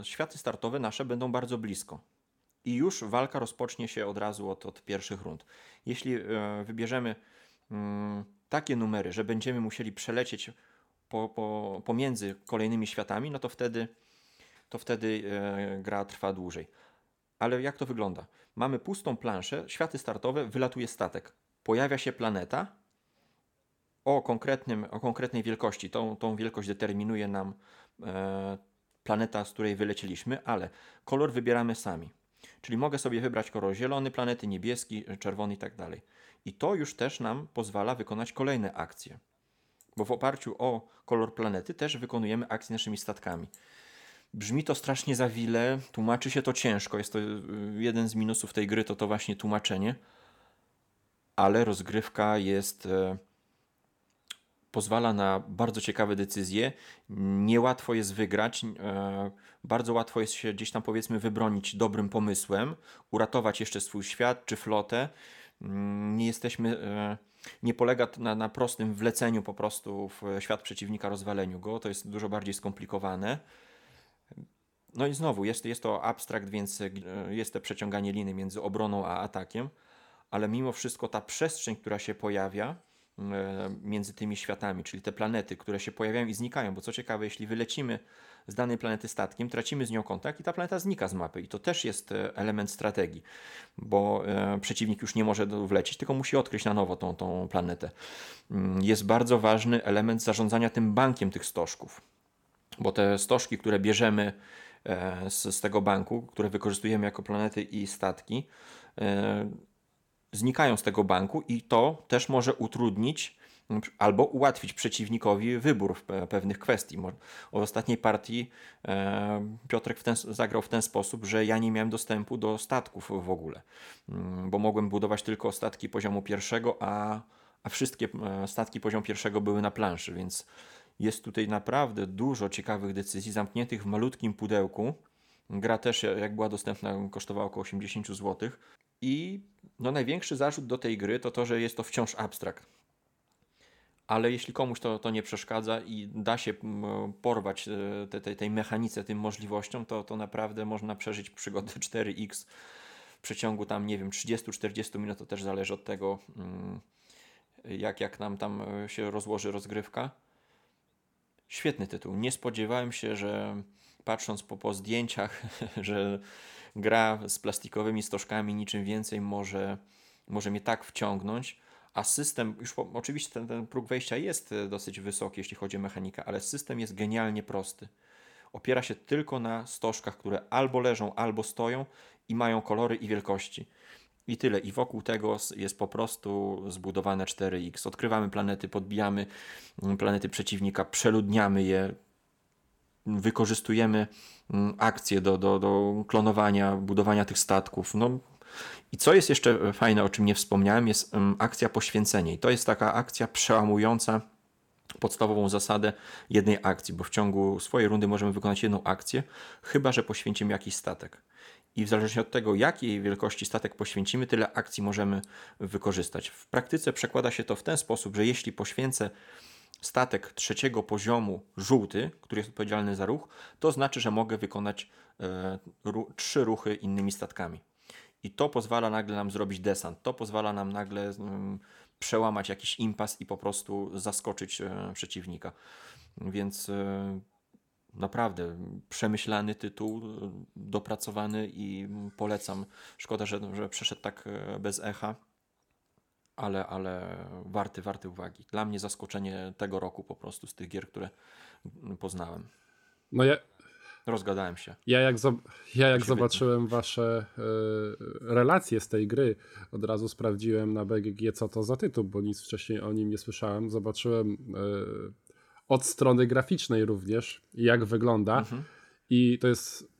światy startowe nasze będą bardzo blisko i już walka rozpocznie się od razu od, od pierwszych rund. Jeśli e, wybierzemy takie numery, że będziemy musieli przelecieć po, po, pomiędzy kolejnymi światami, no to wtedy, to wtedy e, gra trwa dłużej. Ale jak to wygląda? Mamy pustą planszę, światy startowe, wylatuje statek. Pojawia się planeta o, konkretnym, o konkretnej wielkości. Tą, tą wielkość determinuje nam e, planeta, z której wylecieliśmy, ale kolor wybieramy sami. Czyli mogę sobie wybrać kolor zielony planety, niebieski, czerwony i tak dalej. I to już też nam pozwala wykonać kolejne akcje. Bo w oparciu o kolor planety też wykonujemy akcje naszymi statkami. Brzmi to strasznie za wile, tłumaczy się to ciężko. Jest to y, jeden z minusów tej gry, to to właśnie tłumaczenie. Ale rozgrywka jest e, pozwala na bardzo ciekawe decyzje. Niełatwo jest wygrać, e, bardzo łatwo jest się gdzieś tam powiedzmy wybronić dobrym pomysłem, uratować jeszcze swój świat czy flotę. Mm, nie jesteśmy, e, nie polega na, na prostym wleceniu po prostu w świat przeciwnika, rozwaleniu go. To jest dużo bardziej skomplikowane. No i znowu, jest, jest to abstrakt, więc e, jest to przeciąganie liny między obroną a atakiem, ale mimo wszystko ta przestrzeń, która się pojawia, E, między tymi światami, czyli te planety, które się pojawiają i znikają, bo co ciekawe, jeśli wylecimy z danej planety statkiem, tracimy z nią kontakt i ta planeta znika z mapy. I to też jest e, element strategii, bo e, przeciwnik już nie może wlecieć, tylko musi odkryć na nowo tą, tą planetę. Mm, jest bardzo ważny element zarządzania tym bankiem tych stożków, bo te stożki, które bierzemy z, z tego banku, które wykorzystujemy jako planety i statki, znikają z tego banku i to też może utrudnić albo ułatwić przeciwnikowi wybór w pewnych kwestii. O ostatniej partii e, Piotrek w ten, zagrał w ten sposób, że ja nie miałem dostępu do statków w ogóle, mm, bo mogłem budować tylko statki poziomu pierwszego, a, a wszystkie e, statki poziomu pierwszego były na planszy, więc jest tutaj naprawdę dużo ciekawych decyzji zamkniętych w malutkim pudełku. Gra też, jak była dostępna, kosztowała około 80 zł. I no, największy zarzut do tej gry to to, że jest to wciąż abstrakt. Ale jeśli komuś to, to nie przeszkadza i da się porwać e, te, te, tej mechanice, tym możliwościom, to, to naprawdę można przeżyć przygodę 4X *laughs* w przeciągu tam, nie wiem, 30-40 minut. To też zależy od tego, mm, jak, jak nam tam e, się rozłoży rozgrywka. Świetny tytuł. Nie spodziewałem się, że patrząc po, po zdjęciach, *laughs* że gra z plastikowymi stożkami, niczym więcej może, może mnie tak wciągnąć. A system, już po, oczywiście ten, ten próg wejścia jest e, dosyć wysoki, jeśli chodzi o mechanikę, ale system jest genialnie prosty. Opiera się tylko na stożkach, które albo leżą, albo stoją i mają kolory i wielkości. I tyle. I wokół tego jest po prostu zbudowane 4X. Odkrywamy planety, podbijamy mm, planety przeciwnika, przeludniamy je, wykorzystujemy mm, akcje do, do, do klonowania, budowania tych statków. No, I co jest jeszcze fajne, o czym nie wspomniałem, jest akcja poświęcenie. I to jest taka akcja przełamująca podstawową zasadę jednej akcji, bo w ciągu swojej rundy możemy wykonać jedną akcję, chyba że poświęcimy jakiś statek. I w zależności od tego, jakiej wielkości statek poświęcimy, tyle akcji możemy wykorzystać. W praktyce przekłada się to w ten sposób, że jeśli poświęcę statek trzeciego poziomu żółty, który jest odpowiedzialny za ruch, to znaczy, że mogę wykonać e, ru, trzy ruchy innymi statkami. I to pozwala nagle nam zrobić desant. To pozwala nam nagle mm, przełamać jakiś impas i po prostu zaskoczyć e, przeciwnika. Więc e, naprawdę przemyślany tytuł, dopracowany i polecam. Szkoda, że, że przeszedł tak e, bez echa ale, ale warty, warty uwagi. Dla mnie zaskoczenie tego roku po prostu z tych gier, które poznałem. No ja... Rozgadałem się. Ja jak, ja jak zobaczyłem wasze y, relacje z tej gry, od razu sprawdziłem na BGG, co to za tytuł, bo nic wcześniej o nim nie słyszałem. Zobaczyłem y, od strony graficznej również, jak wygląda. Mhm. I to jest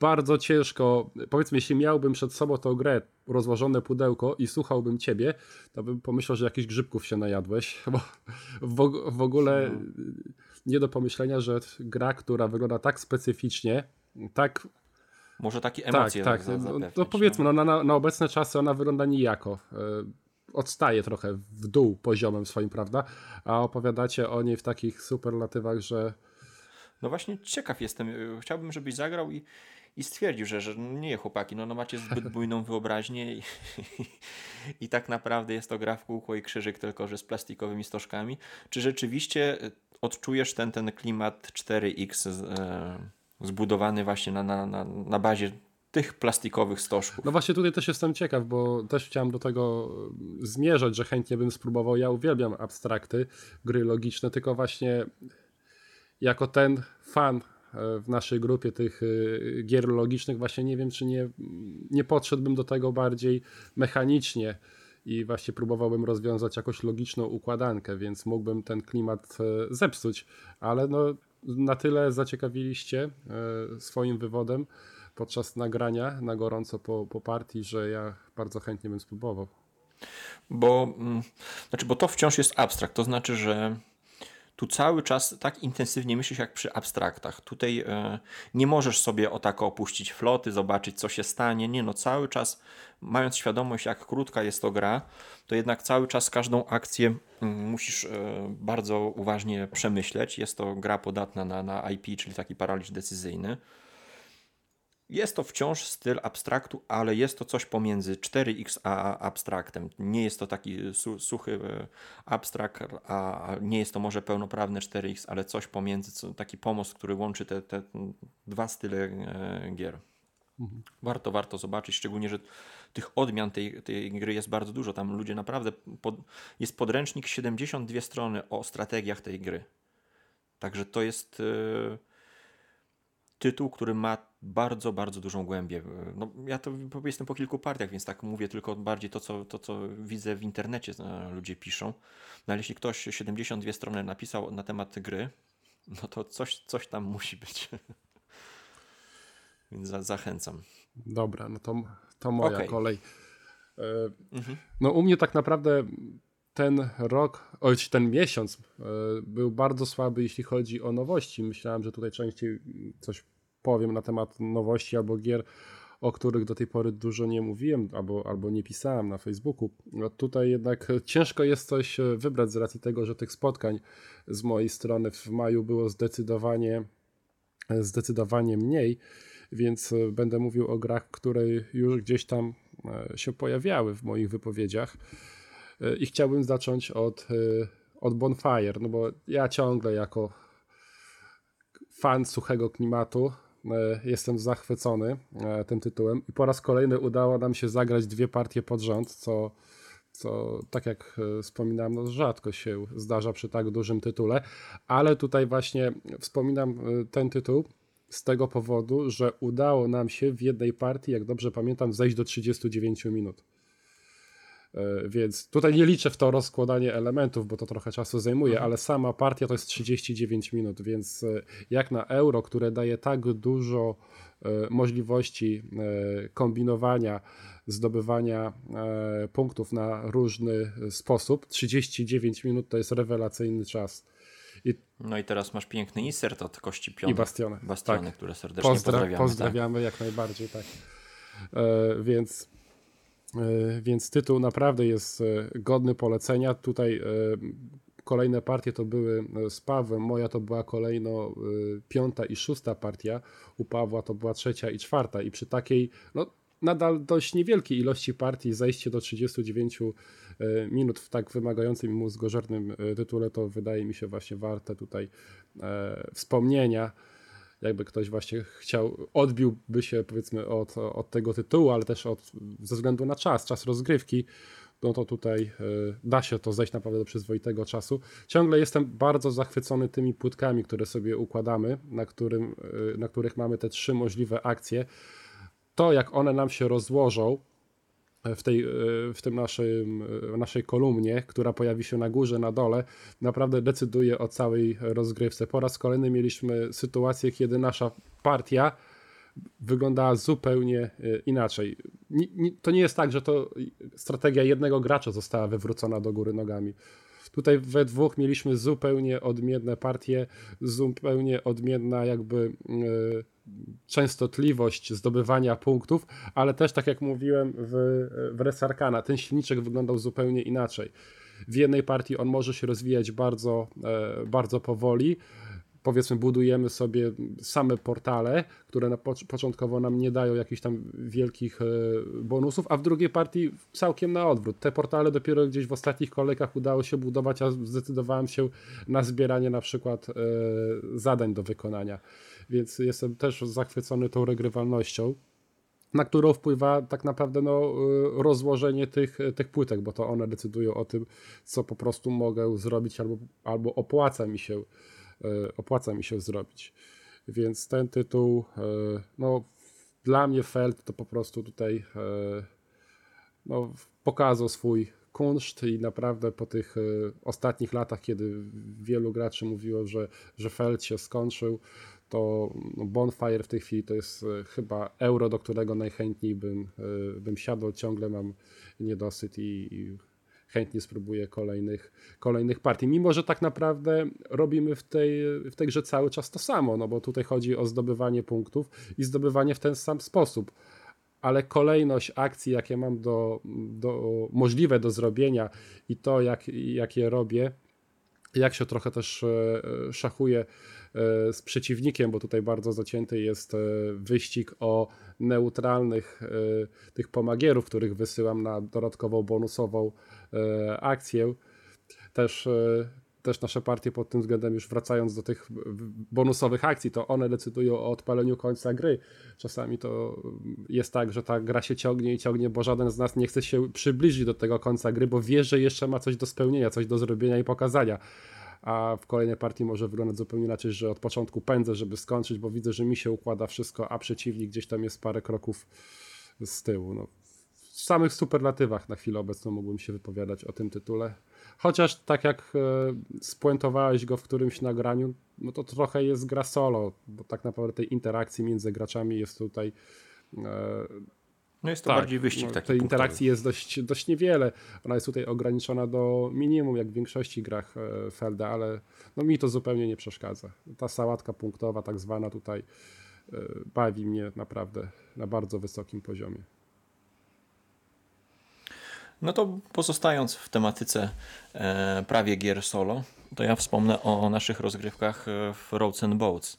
bardzo ciężko, powiedzmy, jeśli miałbym przed sobą tą grę, rozłożone pudełko i słuchałbym ciebie, to bym pomyślał, że jakichś grzybków się najadłeś, *laughs* bo w, w ogóle no. Nie do pomyślenia, że gra, która wygląda tak specyficznie, tak Może takie emocje Tak, tak. no, no powiedzmy, no, na, na obecne czasy ona wygląda nijako. E, odstaje trochę w dół poziomem swoim, prawda? A opowiadacie o niej w takich superlatywach, że no właśnie ciekaw jestem. E, chciałbym, żebyś zagrał i, i stwierdził, że, że nie chłopaki, no, no macie zbyt *laughs* bujną wyobraźnię i, i, i, tak naprawdę jest to gra w kółko i krzyżyk, tylko że z plastikowymi stożkami. Czy rzeczywiście e, odczujesz ten, ten klimat 4X z, e, zbudowany właśnie na, na, na, na bazie tych plastikowych stożków. No właśnie tutaj też jestem ciekaw, bo też chciałem do tego zmierzać, że chętnie bym spróbował. Ja uwielbiam abstrakty, gry logiczne, tylko właśnie jako ten fan e, w naszej grupie tych e, gier logicznych właśnie nie wiem, czy nie, nie podszedłbym do tego bardziej mechanicznie i właśnie próbowałbym rozwiązać jakoś logiczną układankę, więc mógłbym ten klimat e, zepsuć, ale no na tyle zaciekawiliście swoim wywodem podczas nagrania na gorąco po, po partii, że ja bardzo chętnie bym spróbował. Bo, mm, znaczy, bo to wciąż jest abstrakt, to znaczy, że tu cały czas tak intensywnie myślisz jak przy abstraktach. Tutaj e, nie możesz sobie o tak opuścić floty, zobaczyć co się stanie. Nie no, cały czas mając świadomość jak krótka jest to gra, to jednak cały czas każdą akcję mm, musisz e, bardzo uważnie przemyśleć. Jest to gra podatna na, na IP, czyli taki paraliż decyzyjny. Jest to wciąż styl abstraktu, ale jest to coś pomiędzy 4X a abstraktem. Nie jest to taki su suchy e, abstrakt, a nie jest to może pełnoprawne 4X, ale coś pomiędzy, taki pomost, który łączy te, te dwa style e, gier. Mhm. Warto, warto zobaczyć, szczególnie, że tych odmian tej, tej gry jest bardzo dużo. Tam ludzie naprawdę, pod, jest podręcznik 72 strony o strategiach tej gry. Także to jest... Yy, tytuł, który ma bardzo, bardzo dużą głębię. No, ja to jestem po kilku partiach, więc tak mówię tylko bardziej to, co, to, co widzę w internecie, ludzie piszą. No ale jeśli ktoś 72 strony napisał na temat gry, no to coś, coś tam musi być. *laughs* więc za, zachęcam. Dobra, no to, to moja okay. kolej. E, mhm. No u mnie tak naprawdę ten rok, oj, ten miesiąc e, był bardzo słaby, jeśli chodzi o nowości. Myślałem, że tutaj częściej coś powiem na temat nowości albo gier, o których do tej pory dużo nie mówiłem albo, albo nie pisałem na Facebooku. No tutaj jednak ciężko jest coś e, wybrać z racji tego, że tych spotkań z mojej strony w maju było zdecydowanie, e, zdecydowanie mniej, więc będę mówił o grach, które już gdzieś tam się pojawiały w moich wypowiedziach. I chciałbym zacząć od, e, od Bonfire, no bo ja ciągle jako fan suchego klimatu e, jestem zachwycony e, tym tytułem i po raz kolejny udało nam się zagrać dwie partie pod rząd, co, co tak jak wspominałem, no rzadko się zdarza przy tak dużym tytule, ale tutaj właśnie wspominam ten tytuł z tego powodu, że udało nam się w jednej partii, jak dobrze pamiętam, zejść do 39 minut. E, więc tutaj nie liczę w to rozkładanie elementów, bo to trochę czasu zajmuje, mhm. ale sama partia to jest 39 minut, więc e, jak na euro, które daje tak dużo e, możliwości kombinowania, zdobywania punktów na różny sposób, 39 minut to jest rewelacyjny czas. I... No i teraz masz piękny insert od Kości Piony. I Bastiony. Bastiony, tak. które serdecznie Pozdra pozdrawiamy. Pozdrawiamy tak. jak najbardziej, tak. Więc więc tytuł naprawdę jest e, godny polecenia. Tutaj e, kolejne partie to były z Pawłem, moja to była kolejno piąta i szósta partia, u Pawła to była trzecia i czwarta. I przy takiej no, nadal dość niewielkiej ilości partii zejście do 39 minut w tak wymagającym i mózgożernym tytule to wydaje mi się właśnie warte tutaj wspomnienia jakby ktoś właśnie chciał, odbiłby się powiedzmy od, od tego tytułu, ale też od, ze względu na czas, czas rozgrywki, no to tutaj y, da się to zejść naprawdę do przyzwoitego czasu. Ciągle jestem bardzo zachwycony tymi płytkami, które sobie układamy, na, którym, y, na których mamy te trzy możliwe akcje. To, jak one nam się rozłożą, w tej, w tym naszym, naszej kolumnie, która pojawi się na górze, na dole, naprawdę decyduje o całej rozgrywce. Po raz kolejny mieliśmy sytuację, kiedy nasza partia wyglądała zupełnie e, inaczej. To nie jest tak, że to strategia jednego gracza została wywrócona do góry nogami. Tutaj we dwóch mieliśmy zupełnie odmienne partie, zupełnie odmienna jakby częstotliwość zdobywania punktów, ale też tak jak mówiłem w, w Resarkana, ten silniczek wyglądał zupełnie inaczej. W jednej partii on może się rozwijać bardzo, e, bardzo powoli, powiedzmy budujemy sobie same portale, które na początkowo nam nie dają jakichś tam wielkich e, bonusów, a w drugiej partii całkiem na odwrót. Te portale dopiero gdzieś w ostatnich kolejkach udało się budować, a zdecydowałem się na zbieranie na przykład e, zadań do wykonania. Więc jestem też zachwycony tą regrywalnością na którą wpływa tak naprawdę no, e, rozłożenie tych, tych płytek, bo to one decydują o tym, co po prostu mogę zrobić albo, albo opłaca mi się opłaca mi się zrobić. Więc ten tytuł, e, no dla mnie Feld to po prostu tutaj e, no, pokazał swój kunszt i naprawdę po tych ostatnich latach, kiedy wielu graczy mówiło, że, że Feld się skończył, to no, Bonfire w tej chwili to jest chyba euro, do którego najchętniej bym, bym siadł. Ciągle mam niedosyt i, i chętnie spróbuję kolejnych, kolejnych partii. Mimo, że tak naprawdę robimy w tej, w tej grze cały czas to samo, no bo tutaj chodzi o zdobywanie punktów i zdobywanie w ten sam sposób. Ale kolejność akcji, jakie mam do, do, możliwe do zrobienia i to, jak, jak je robię, jak się trochę też e, szachuje e, z przeciwnikiem, bo tutaj bardzo zacięty jest e, wyścig o neutralnych tych pomagierów, których wysyłam na dodatkową bonusową akcję. Też, też nasze partie pod tym względem, już wracając do tych bonusowych akcji, to one decydują o odpaleniu końca gry. Czasami to jest tak, że ta gra się ciągnie i ciągnie, bo żaden z nas nie chce się przybliżyć do tego końca gry, bo wie, że jeszcze ma coś do spełnienia, coś do zrobienia i pokazania a w kolejnej partii może wyglądać zupełnie inaczej, że od początku pędzę, żeby skończyć, bo widzę, że mi się układa wszystko, a przeciwnik gdzieś tam jest parę kroków z tyłu. No, w samych superlatywach na chwilę obecną mógłbym się wypowiadać o tym tytule. Chociaż tak jak e, spuentowałeś go w którymś nagraniu, no to trochę jest gra solo, bo tak naprawdę tej interakcji między graczami jest tutaj e, no jest to tak, bardziej wyścig no, taki Tej interakcji jest dość, dość niewiele. Ona jest tutaj ograniczona do minimum, jak w większości grach e, Felda, ale no mi to zupełnie nie przeszkadza. Ta sałatka punktowa tak zwana tutaj e, bawi mnie naprawdę na bardzo wysokim poziomie. No to pozostając w tematyce e, prawie gier solo, to ja wspomnę o naszych rozgrywkach w Roads and Boats.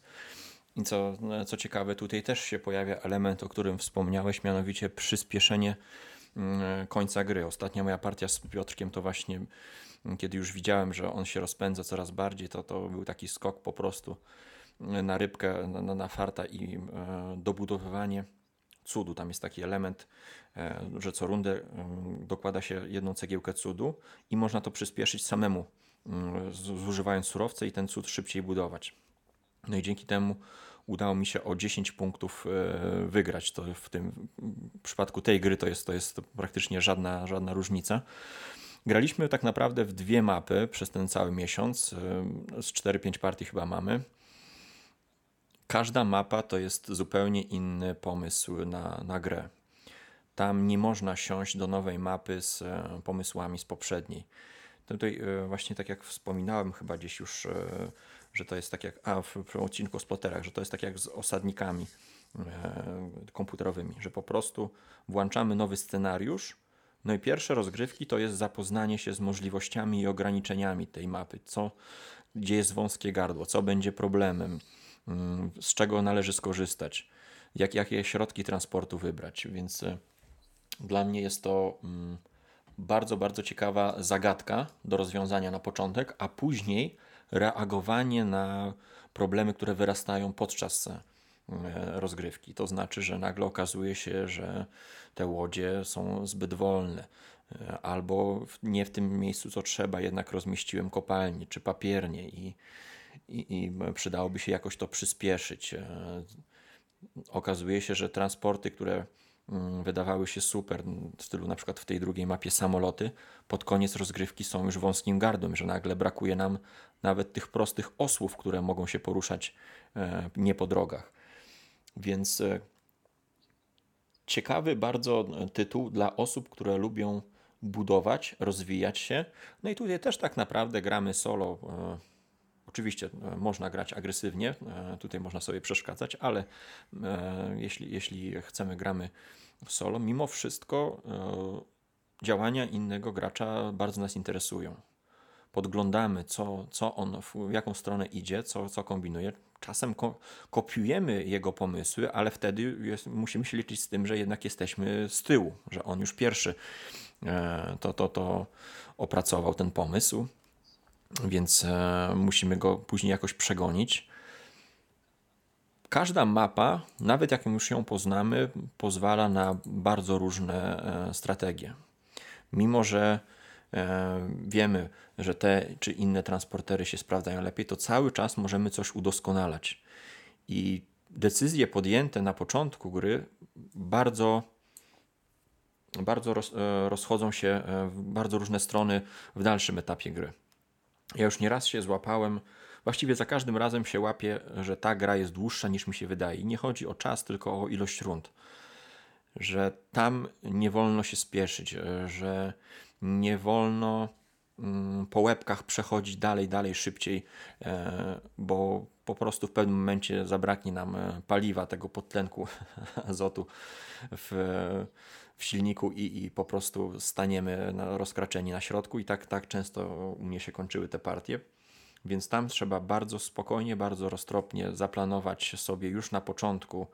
I co, co ciekawe, tutaj też się pojawia element, o którym wspomniałeś, mianowicie przyspieszenie mm, końca gry. Ostatnia moja partia z Piotrkiem to właśnie, mm, kiedy już widziałem, że on się rozpędza coraz bardziej, to, to był taki skok po prostu mm, na rybkę, na, na farta i e, dobudowywanie cudu. Tam jest taki element, e, że co rundę dokłada się jedną cegiełkę cudu i można to przyspieszyć samemu, zużywając surowce i ten cud szybciej budować. No i dzięki temu udało mi się o 10 punktów e, wygrać. To w tym w przypadku tej gry to jest, to jest praktycznie żadna, żadna różnica. Graliśmy tak naprawdę w dwie mapy przez ten cały miesiąc. E, z 4-5 partii chyba mamy. Każda mapa to jest zupełnie inny pomysł na, na grę. Tam nie można siąść do nowej mapy z e, pomysłami z poprzedniej. Tutaj właśnie tak jak wspominałem chyba gdzieś już że to jest tak jak, a w, w odcinku o sploterach, że to jest tak jak z osadnikami e, komputerowymi, że po prostu włączamy nowy scenariusz, no i pierwsze rozgrywki to jest zapoznanie się z możliwościami i ograniczeniami tej mapy, co, gdzie jest wąskie gardło, co będzie problemem, mm, z czego należy skorzystać, jak, jakie środki transportu wybrać, więc e, dla mnie jest to mm, bardzo, bardzo ciekawa zagadka do rozwiązania na początek, a później reagowanie na problemy, które wyrastają podczas e, rozgrywki. To znaczy, że nagle okazuje się, że te łodzie są zbyt wolne, e, albo nie w tym miejscu, co trzeba, jednak rozmieściłem kopalnię czy papiernie i, i, i przydałoby się jakoś to przyspieszyć. E, okazuje się, że transporty, które wydawały się super, w stylu na przykład w tej drugiej mapie samoloty, pod koniec rozgrywki są już wąskim gardłem, że nagle brakuje nam nawet tych prostych osłów, które mogą się poruszać e, nie po drogach. Więc e, ciekawy bardzo tytuł dla osób, które lubią budować, rozwijać się. No i tutaj też tak naprawdę gramy solo. E, oczywiście e, można grać agresywnie, tutaj można sobie przeszkadzać, ale jeśli, jeśli chcemy gramy solo, mimo wszystko działania innego gracza bardzo nas interesują. Podglądamy, co, co on, w jaką stronę idzie, co, co kombinuje. Czasem ko kopiujemy jego pomysły, ale wtedy jest, musimy się liczyć z tym, że jednak jesteśmy z tyłu, że on już pierwszy e, to, to, to opracował ten pomysł, więc e, musimy go później jakoś przegonić. Każda mapa, nawet jak już ją poznamy, pozwala na bardzo różne e, strategie mimo że e, wiemy, że te czy inne transportery się sprawdzają lepiej, to cały czas możemy coś udoskonalać. I decyzje podjęte na początku gry bardzo, bardzo roz, rozchodzą się w bardzo różne strony w dalszym etapie gry. Ja już nieraz się złapałem, właściwie za każdym razem się łapię, że ta gra jest dłuższa niż mi się wydaje. I nie chodzi o czas, tylko o ilość rund że tam nie wolno się spieszyć, że nie wolno mm, po łebkach przechodzić dalej, dalej, szybciej, e, bo po prostu w pewnym momencie zabraknie nam e, paliwa, tego podtlenku *laughs* azotu w, w silniku i, i po prostu staniemy rozkraczeni na środku i tak, tak często u mnie się kończyły te partie. Więc tam trzeba bardzo spokojnie, bardzo roztropnie zaplanować sobie już na początku,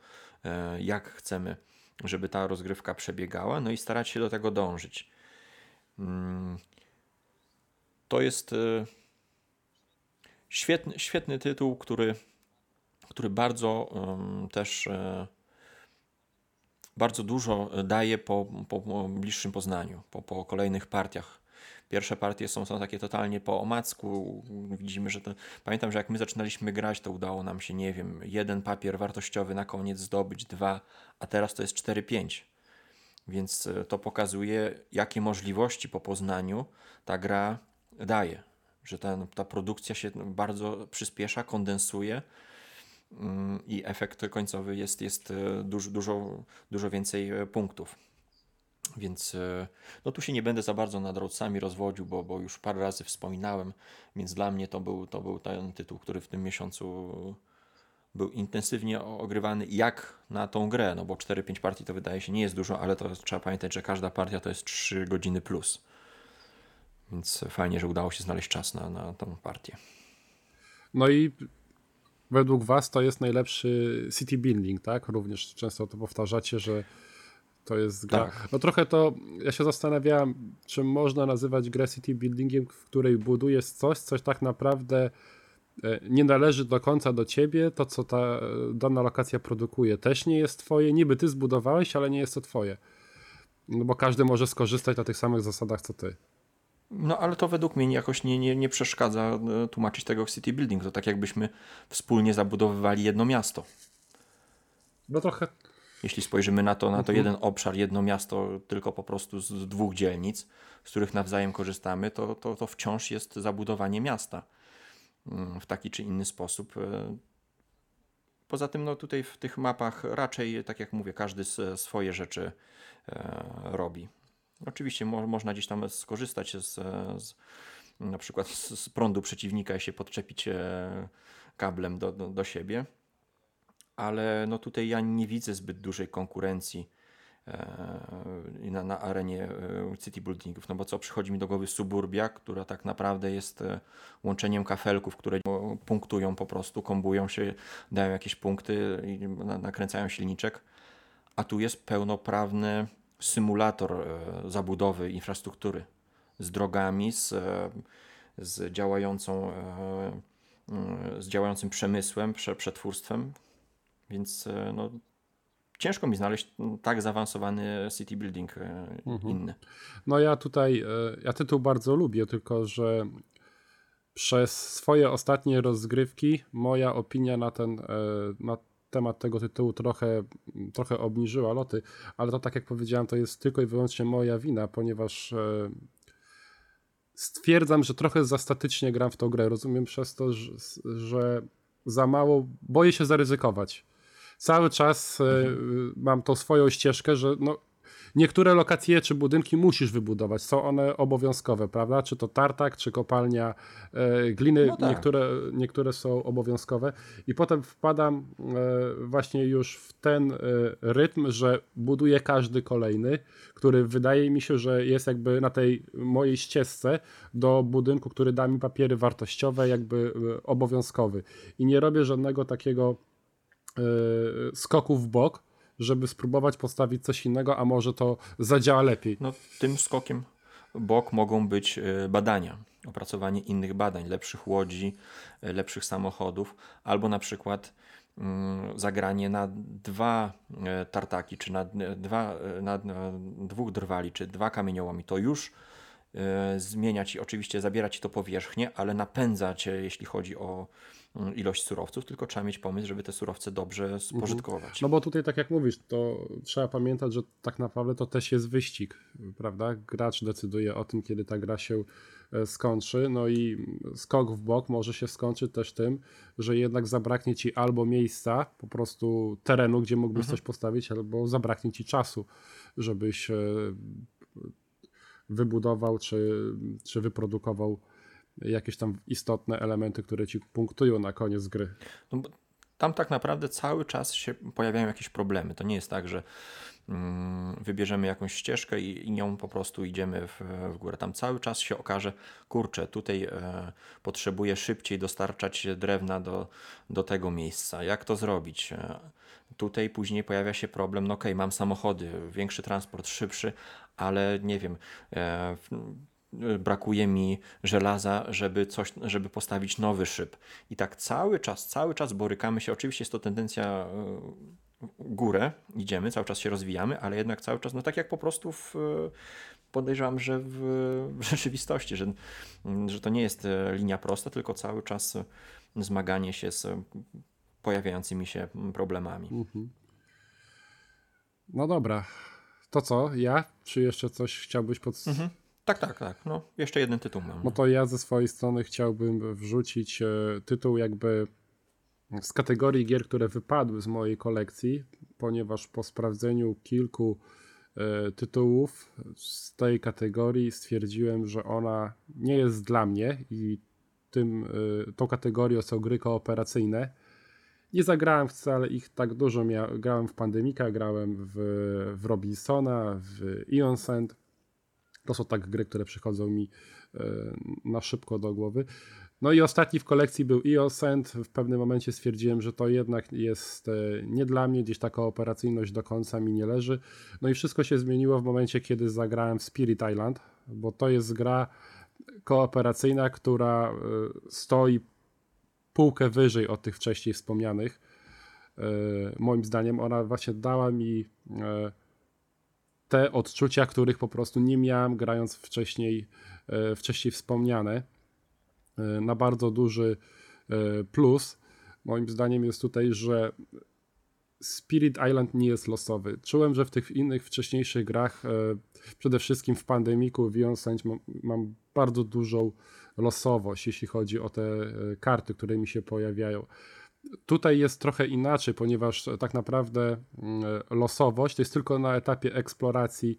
jak chcemy żeby ta rozgrywka przebiegała, no i starać się do tego dążyć. Mm. To jest e, świetny, świetny tytuł, który, który bardzo też e, bardzo dużo daje po, po bliższym poznaniu, po, po kolejnych partiach Pierwsze partie są, są takie totalnie po omacku. Widzimy, że to. Pamiętam, że jak my zaczynaliśmy grać, to udało nam się, nie wiem, jeden papier wartościowy na koniec zdobyć, dwa, a teraz to jest 4-5. Więc e, to pokazuje, jakie możliwości po poznaniu ta gra daje. Że ta, ta produkcja się bardzo przyspiesza, kondensuje i efekt końcowy jest, jest e, dużo, dużo, dużo więcej e, punktów. Więc e, no tu się nie będę za bardzo nad rodzcami rozwodził, bo, bo już parę razy wspominałem, więc dla mnie to był, to był ten tytuł, który w tym miesiącu był intensywnie ogrywany jak na tą grę, no bo 4-5 partii to wydaje się nie jest dużo, ale to trzeba pamiętać, że każda partia to jest 3 godziny plus. Więc fajnie, że udało się znaleźć czas na, na tą partię. No i według Was to jest najlepszy city building, tak? Również często to powtarzacie, że to jest gra. Tak. No trochę to, ja się zastanawiałem, czy można nazywać grę city buildingiem, w której budujesz coś, coś tak naprawdę e, nie należy do końca do ciebie, to co ta dana lokacja produkuje też nie jest twoje, niby ty zbudowałeś, ale nie jest to twoje. No bo każdy może skorzystać na tych samych zasadach co ty. No ale to według mnie jakoś nie, nie, nie przeszkadza e, tłumaczyć tego city building. To tak jakbyśmy wspólnie zabudowywali jedno miasto. No trochę, jeśli spojrzymy na to, na to mhm. jeden obszar, jedno miasto, tylko po prostu z dwóch dzielnic, z których nawzajem korzystamy, to, to, to wciąż jest zabudowanie miasta mm, w taki czy inny sposób. E, poza tym, no tutaj w tych mapach raczej, tak jak mówię, każdy swoje rzeczy e, robi. Oczywiście mo można gdzieś tam skorzystać z, z na przykład z, prądu przeciwnika i się podczepić e, kablem do, do, do siebie. Ale no tutaj ja nie widzę zbyt dużej konkurencji e, na, na arenie e, city buildingów, no bo co przychodzi mi do głowy Suburbia, która tak naprawdę jest e, łączeniem kafelków, które punktują po prostu, kombują się, dają jakieś punkty nakręcają silniczek, a tu jest pełnoprawny symulator zabudowy infrastruktury z drogami, z, z działającą z działającym przemysłem, przetwórstwem, więc e, no, ciężko mi znaleźć tak zaawansowany city building e, mhm. inny. No ja tutaj, e, ja tytuł bardzo lubię, tylko że przez swoje ostatnie rozgrywki moja opinia na ten na temat tego tytułu trochę, trochę obniżyła loty, ale to tak jak powiedziałem, to jest tylko i wyłącznie moja wina, ponieważ stwierdzam, że trochę za statycznie gram w tą grę. Rozumiem przez to, że, że za mało boję się zaryzykować cały czas e, mhm. mam tą swoją ścieżkę, że no, niektóre lokacje czy budynki musisz wybudować, są one obowiązkowe, prawda? Czy to tartak, czy kopalnia e, gliny, No tak. niektóre, niektóre są obowiązkowe i potem wpadam e, właśnie już w ten e, rytm, że buduję każdy kolejny, który wydaje mi się, że jest jakby na tej mojej ścieżce do budynku, który da mi papiery wartościowe, jakby e, obowiązkowy i nie robię żadnego takiego e, skoku w bok, żeby spróbować postawić coś innego, a może to zadziała lepiej. No, tym skokiem bok mogą być e, badania, opracowanie innych badań, lepszych łodzi, e, lepszych samochodów, albo na przykład mm, zagranie na dwa e, tartaki, czy na, dwa, na, dwóch drwali, czy dwa kamieniołomi, to już zmienia ci, oczywiście zabiera ci to powierzchnię, ale napędza cię, jeśli chodzi o ilość surowców, tylko trzeba mieć pomysł, żeby te surowce dobrze spożytkować. No bo tutaj, tak jak mówisz, to trzeba pamiętać, że tak naprawdę to też jest wyścig, prawda? Gracz decyduje o tym, kiedy ta gra się e, skończy, no i skok w bok może się skończyć też tym, że jednak zabraknie ci albo miejsca, po prostu terenu, gdzie mógłbyś coś postawić, albo zabraknie ci czasu, żebyś e, wybudował czy, czy wyprodukował jakieś tam istotne elementy, które ci punktują na koniec gry. No tam tak naprawdę cały czas się pojawiają jakieś problemy. To nie jest tak, że mm, wybierzemy jakąś ścieżkę i, i nią po prostu idziemy w, w górę. Tam cały czas się okaże, kurczę, tutaj e, potrzebuję szybciej dostarczać drewna do, do tego miejsca. Jak to zrobić? E, tutaj później pojawia się problem, no okej, mam samochody, większy transport, szybszy, ale nie wiem, e, brakuje mi żelaza, żeby coś, żeby postawić nowy szyb. I tak cały czas, cały czas borykamy się. Oczywiście jest to tendencja w górę, idziemy, cały czas się rozwijamy, ale jednak cały czas, no tak jak po prostu w, podejrzewam, że w, w *laughs* rzeczywistości, że, że to nie jest e, linia prosta, tylko cały czas zmaganie się z pojawiającymi się problemami. No dobra. To co? Ja? Czy jeszcze coś chciałbyś pod... Tak, tak, tak. No, jeszcze jeden tytuł mam. No to ja ze swojej strony chciałbym wrzucić e, tytuł jakby z kategorii gier, które wypadły z mojej kolekcji, ponieważ po sprawdzeniu kilku e, tytułów z tej kategorii stwierdziłem, że ona nie jest dla mnie i tym, e, tą kategorią są gry kooperacyjne. Nie zagrałem wcale ich tak dużo. Grałem w Pandemika, grałem w, w Robinsona, w Sand. To są tak gry, które przychodzą mi e, na szybko do głowy. No i ostatni w kolekcji był EOS Sand. W pewnym momencie stwierdziłem, że to jednak jest e, nie dla mnie, gdzieś taka operacyjność do końca mi nie leży. No i wszystko się zmieniło w momencie, kiedy zagrałem w Spirit Island, bo to jest gra kooperacyjna, która e, stoi półkę wyżej od tych wcześniej wspomnianych. Moim zdaniem ona właśnie dała mi te odczucia, których po prostu nie miałem grając wcześniej, e, wcześniej wspomniane. E, Na bardzo duży e, plus moim zdaniem jest tutaj, że Spirit Island nie jest losowy. Czułem, że w tych innych wcześniejszych grach, przede wszystkim w Pandemiku, w Onsend mam, bardzo dużą losowość, jeśli chodzi o te karty, które mi się pojawiają. Tutaj jest trochę inaczej, ponieważ tak naprawdę mm, losowość to jest tylko na etapie eksploracji,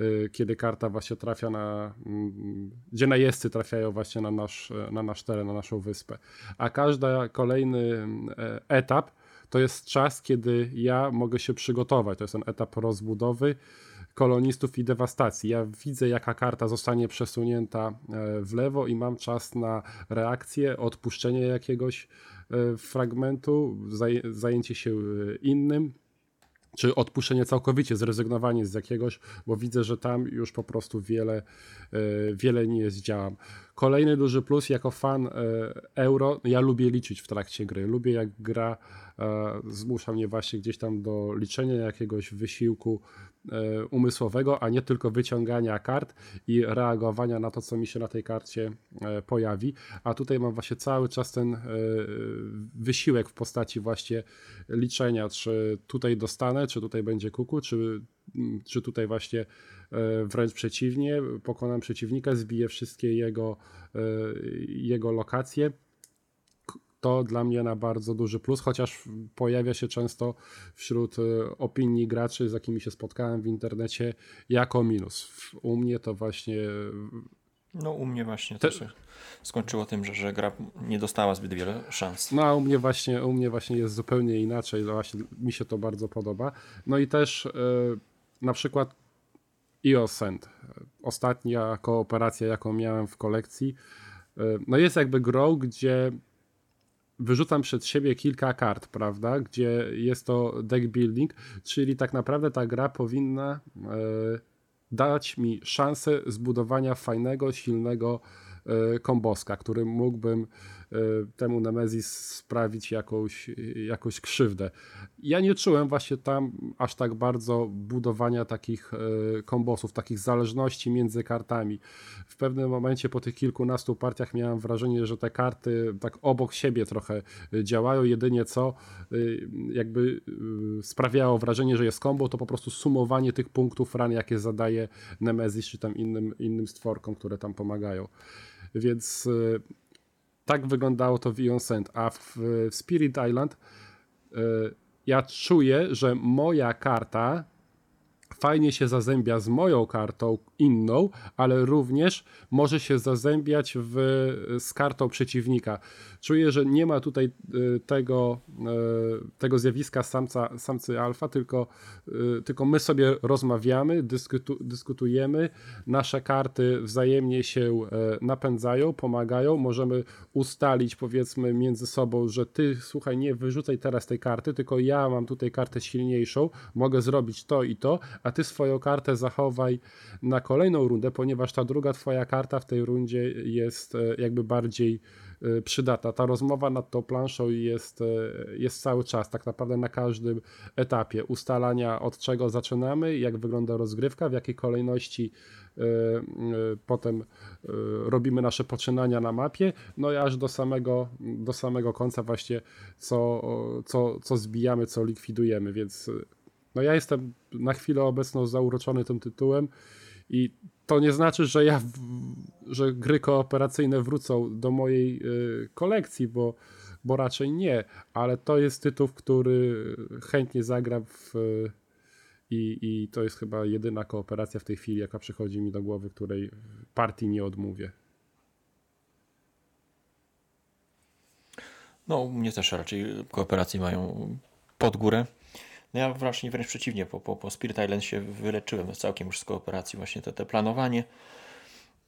y, kiedy karta właśnie trafia na, mm, gdzie najeźdźcy trafiają właśnie na nasz, na nasz teren, na naszą wyspę. A każdy kolejny mm, e, etap to jest czas, kiedy ja mogę się przygotować. To jest ten etap rozbudowy kolonistów i dewastacji. Ja widzę, jaka karta zostanie przesunięta e, w lewo i mam czas na reakcję, odpuszczenie jakiegoś e, fragmentu, zaj- zajęcie się e, innym, czy odpuszczenie całkowicie, zrezygnowanie z jakiegoś, bo widzę, że tam już po prostu wiele, wiele nie zdziałam. Kolejny duży plus, jako fan euro, ja lubię liczyć w trakcie gry. Lubię jak gra zmusza mnie właśnie gdzieś tam do liczenia jakiegoś wysiłku umysłowego, a nie tylko wyciągania kart i reagowania na to, co mi się na tej karcie e, pojawi. A tutaj mam właśnie cały czas ten e, wysiłek w postaci właśnie liczenia, czy tutaj dostanę, czy tutaj będzie kuku, czy, czy tutaj właśnie e, wręcz przeciwnie, pokonam przeciwnika, zbiję wszystkie jego, e, jego lokacje. To dla mnie na bardzo duży plus, chociaż pojawia się często wśród e, opinii graczy, z jakimi się spotkałem w internecie, jako minus. U mnie to właśnie. No, u mnie właśnie Te... to się skończyło tym, że, że gra nie dostała zbyt wiele szans. No, a u mnie właśnie, u mnie właśnie jest zupełnie inaczej. Właśnie mi się to bardzo podoba. No i też yy, na przykład EOSend. Ostatnia kooperacja, jaką miałem w kolekcji, no jest jakby grą, gdzie wyrzucam przed siebie kilka kart, prawda, gdzie jest to deck building, czyli tak naprawdę ta gra powinna e, dać mi szansę zbudowania fajnego, silnego e, komboska, który mógłbym temu Nemezis sprawić jakąś, jakąś krzywdę. Ja nie czułem właśnie tam aż tak bardzo budowania takich e, kombosów, takich zależności między kartami. W pewnym momencie po tych kilkunastu partiach miałem wrażenie, że te karty tak obok siebie trochę działają, jedynie co e, jakby sprawiało wrażenie, że jest kombo, to po prostu sumowanie tych punktów ran, jakie zadaje Nemezis czy tam innym, innym stworkom, które tam pomagają. Więc tak wyglądało to w Ion Sand, a w, w Spirit Island y, ja czuję, że moja karta fajnie się zazębia z moją kartą inną, ale również może się zazębiać w, z kartą przeciwnika. Czuję, że nie ma tutaj y, tego, y, tego zjawiska samca, samcy alfa, tylko, y, tylko my sobie rozmawiamy, dyskutu, dyskutujemy, nasze karty wzajemnie się napędzają, pomagają, możemy ustalić powiedzmy między sobą, że ty słuchaj, nie wyrzucaj teraz tej karty, tylko ja mam tutaj kartę silniejszą, mogę zrobić to i to, a ty swoją kartę zachowaj na kolejną rundę, ponieważ ta druga twoja karta w tej rundzie jest e, jakby bardziej e, przydatna. Ta rozmowa nad tą planszą jest, e, jest cały czas, tak naprawdę na każdym etapie ustalania od czego zaczynamy, jak wygląda rozgrywka, w jakiej kolejności potem robimy nasze poczynania na mapie, no i aż do samego, do samego końca właśnie co, co, co zbijamy, co likwidujemy, więc no ja jestem na chwilę obecną zauroczony tym tytułem i to nie znaczy, że ja, że gry kooperacyjne wrócą do mojej y, kolekcji, bo, bo raczej nie, ale to jest tytuł, który chętnie zagram w, i, i to jest chyba jedyna kooperacja w tej chwili, jaka przychodzi mi do głowy, której partii nie odmówię. No, mnie też raczej kooperacje mają pod górę. No ja właśnie wręcz przeciwnie, po, po, po Spirit Island się wyleczyłem całkiem już z kooperacji, właśnie te, te planowanie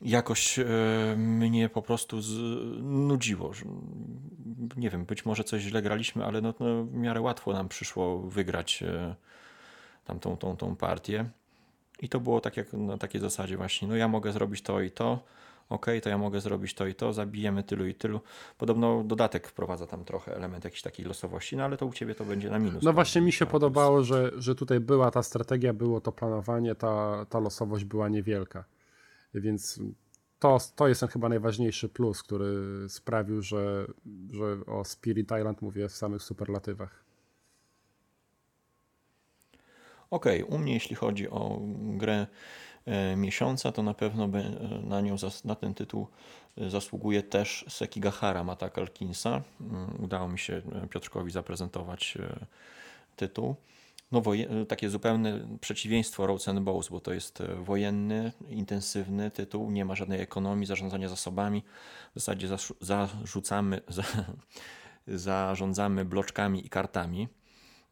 jakoś e, mnie po prostu nudziło. Nie wiem, być może coś źle graliśmy, ale no, no w miarę łatwo nam przyszło wygrać e, tamtą tą, tą partię. I to było tak jak na takiej zasadzie właśnie, no ja mogę zrobić to i to, ok, to ja mogę zrobić to i to, zabijemy tylu i tylu. Podobno dodatek wprowadza tam trochę element jakiejś takiej losowości, no ale to u ciebie to będzie na minus. No właśnie mi się podobało, że, że tutaj była ta strategia, było to planowanie, ta, ta losowość była niewielka. Więc to, to jest ten chyba najważniejszy plus, który sprawił, że, że o Spirit Island mówię w samych superlatywach. Okej, okay, u mnie jeśli chodzi o grę miesiąca, to na pewno na, nią, na ten tytuł e, zasługuje też Sekigahara Mata Kalkinsa. Mm, udało mi się e, Piotrkowi zaprezentować tytuł. No, takie zupełne przeciwieństwo Roads and Bows, bo to jest wojenny, intensywny tytuł, nie ma żadnej ekonomii, zarządzania zasobami. W zasadzie zarzucamy, *laughs* za, zarządzamy bloczkami i kartami.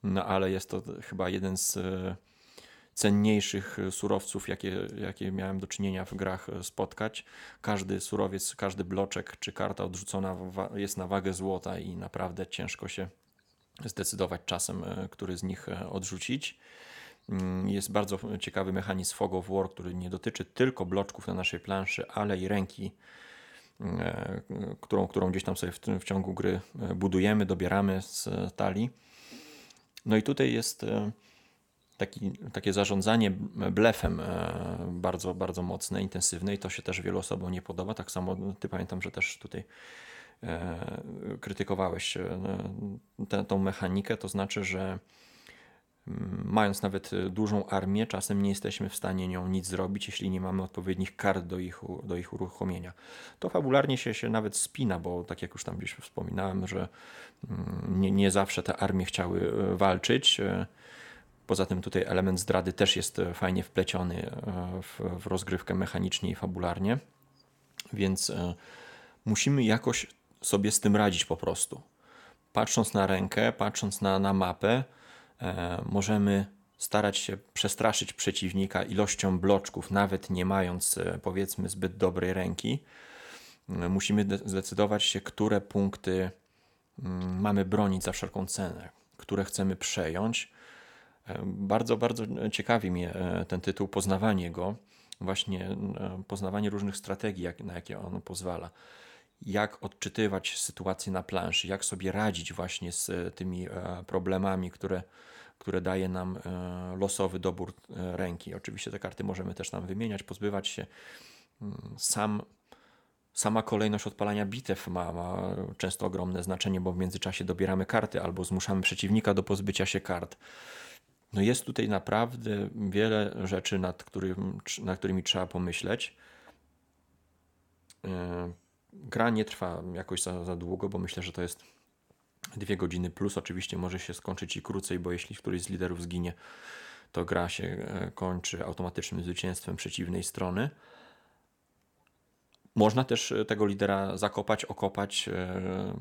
No ale jest to chyba jeden z cenniejszych e, surowców, jakie, jakie miałem do czynienia w grach e, spotkać. Każdy surowiec, każdy bloczek czy karta odrzucona jest na wagę złota i naprawdę ciężko się zdecydować czasem, e, który z nich odrzucić. Mm, jest bardzo ciekawy mechanizm Fog of War, który nie dotyczy tylko bloczków na naszej planszy, ale i ręki, którą, którą gdzieś tam sobie w, w ciągu gry budujemy, dobieramy z talii. No i tutaj jest taki, takie zarządzanie blefem e, bardzo, bardzo mocne, intensywne i to się też wielu osobom nie podoba. Tak samo ty pamiętam, że też tutaj e, krytykowałeś e, tę, tą mechanikę, to znaczy, że Mm, mając nawet dużą armię, czasem nie jesteśmy w stanie nią nic zrobić, jeśli nie mamy odpowiednich kart do ich, do ich uruchomienia. To fabularnie się, się nawet spina, bo tak jak już tam gdzieś wspominałem, że mm, nie, nie zawsze te armie chciały walczyć. Poza tym tutaj element zdrady też jest fajnie wpleciony w, w rozgrywkę mechanicznie i fabularnie, więc musimy jakoś sobie z tym radzić po prostu. Patrząc na rękę, patrząc na, na mapę, e, możemy starać się przestraszyć przeciwnika ilością bloczków, nawet nie mając e, powiedzmy zbyt dobrej ręki. E, musimy zdecydować się, które punkty mamy bronić za wszelką cenę, które chcemy przejąć. Bardzo, bardzo ciekawi mnie e, ten tytuł, poznawanie go, właśnie e, poznawanie różnych strategii, jak, na jakie on pozwala jak odczytywać sytuację na planszy, jak sobie radzić właśnie z e, tymi problemami, które, które daje nam losowy dobór ręki. Oczywiście te karty możemy też nam wymieniać, pozbywać się. Mm, sam, sama kolejność odpalania bitew ma, ma często ogromne znaczenie, bo w międzyczasie dobieramy karty albo zmuszamy przeciwnika do pozbycia się kart. No jest tutaj naprawdę wiele rzeczy, nad, którym, nad którymi trzeba pomyśleć gra nie trwa jakoś za, za długo, bo myślę, że to jest dwie godziny plus. Oczywiście może się skończyć i krócej, bo jeśli któryś z liderów zginie, to gra się e, kończy automatycznym zwycięstwem przeciwnej strony. Można też e, tego lidera zakopać, okopać e,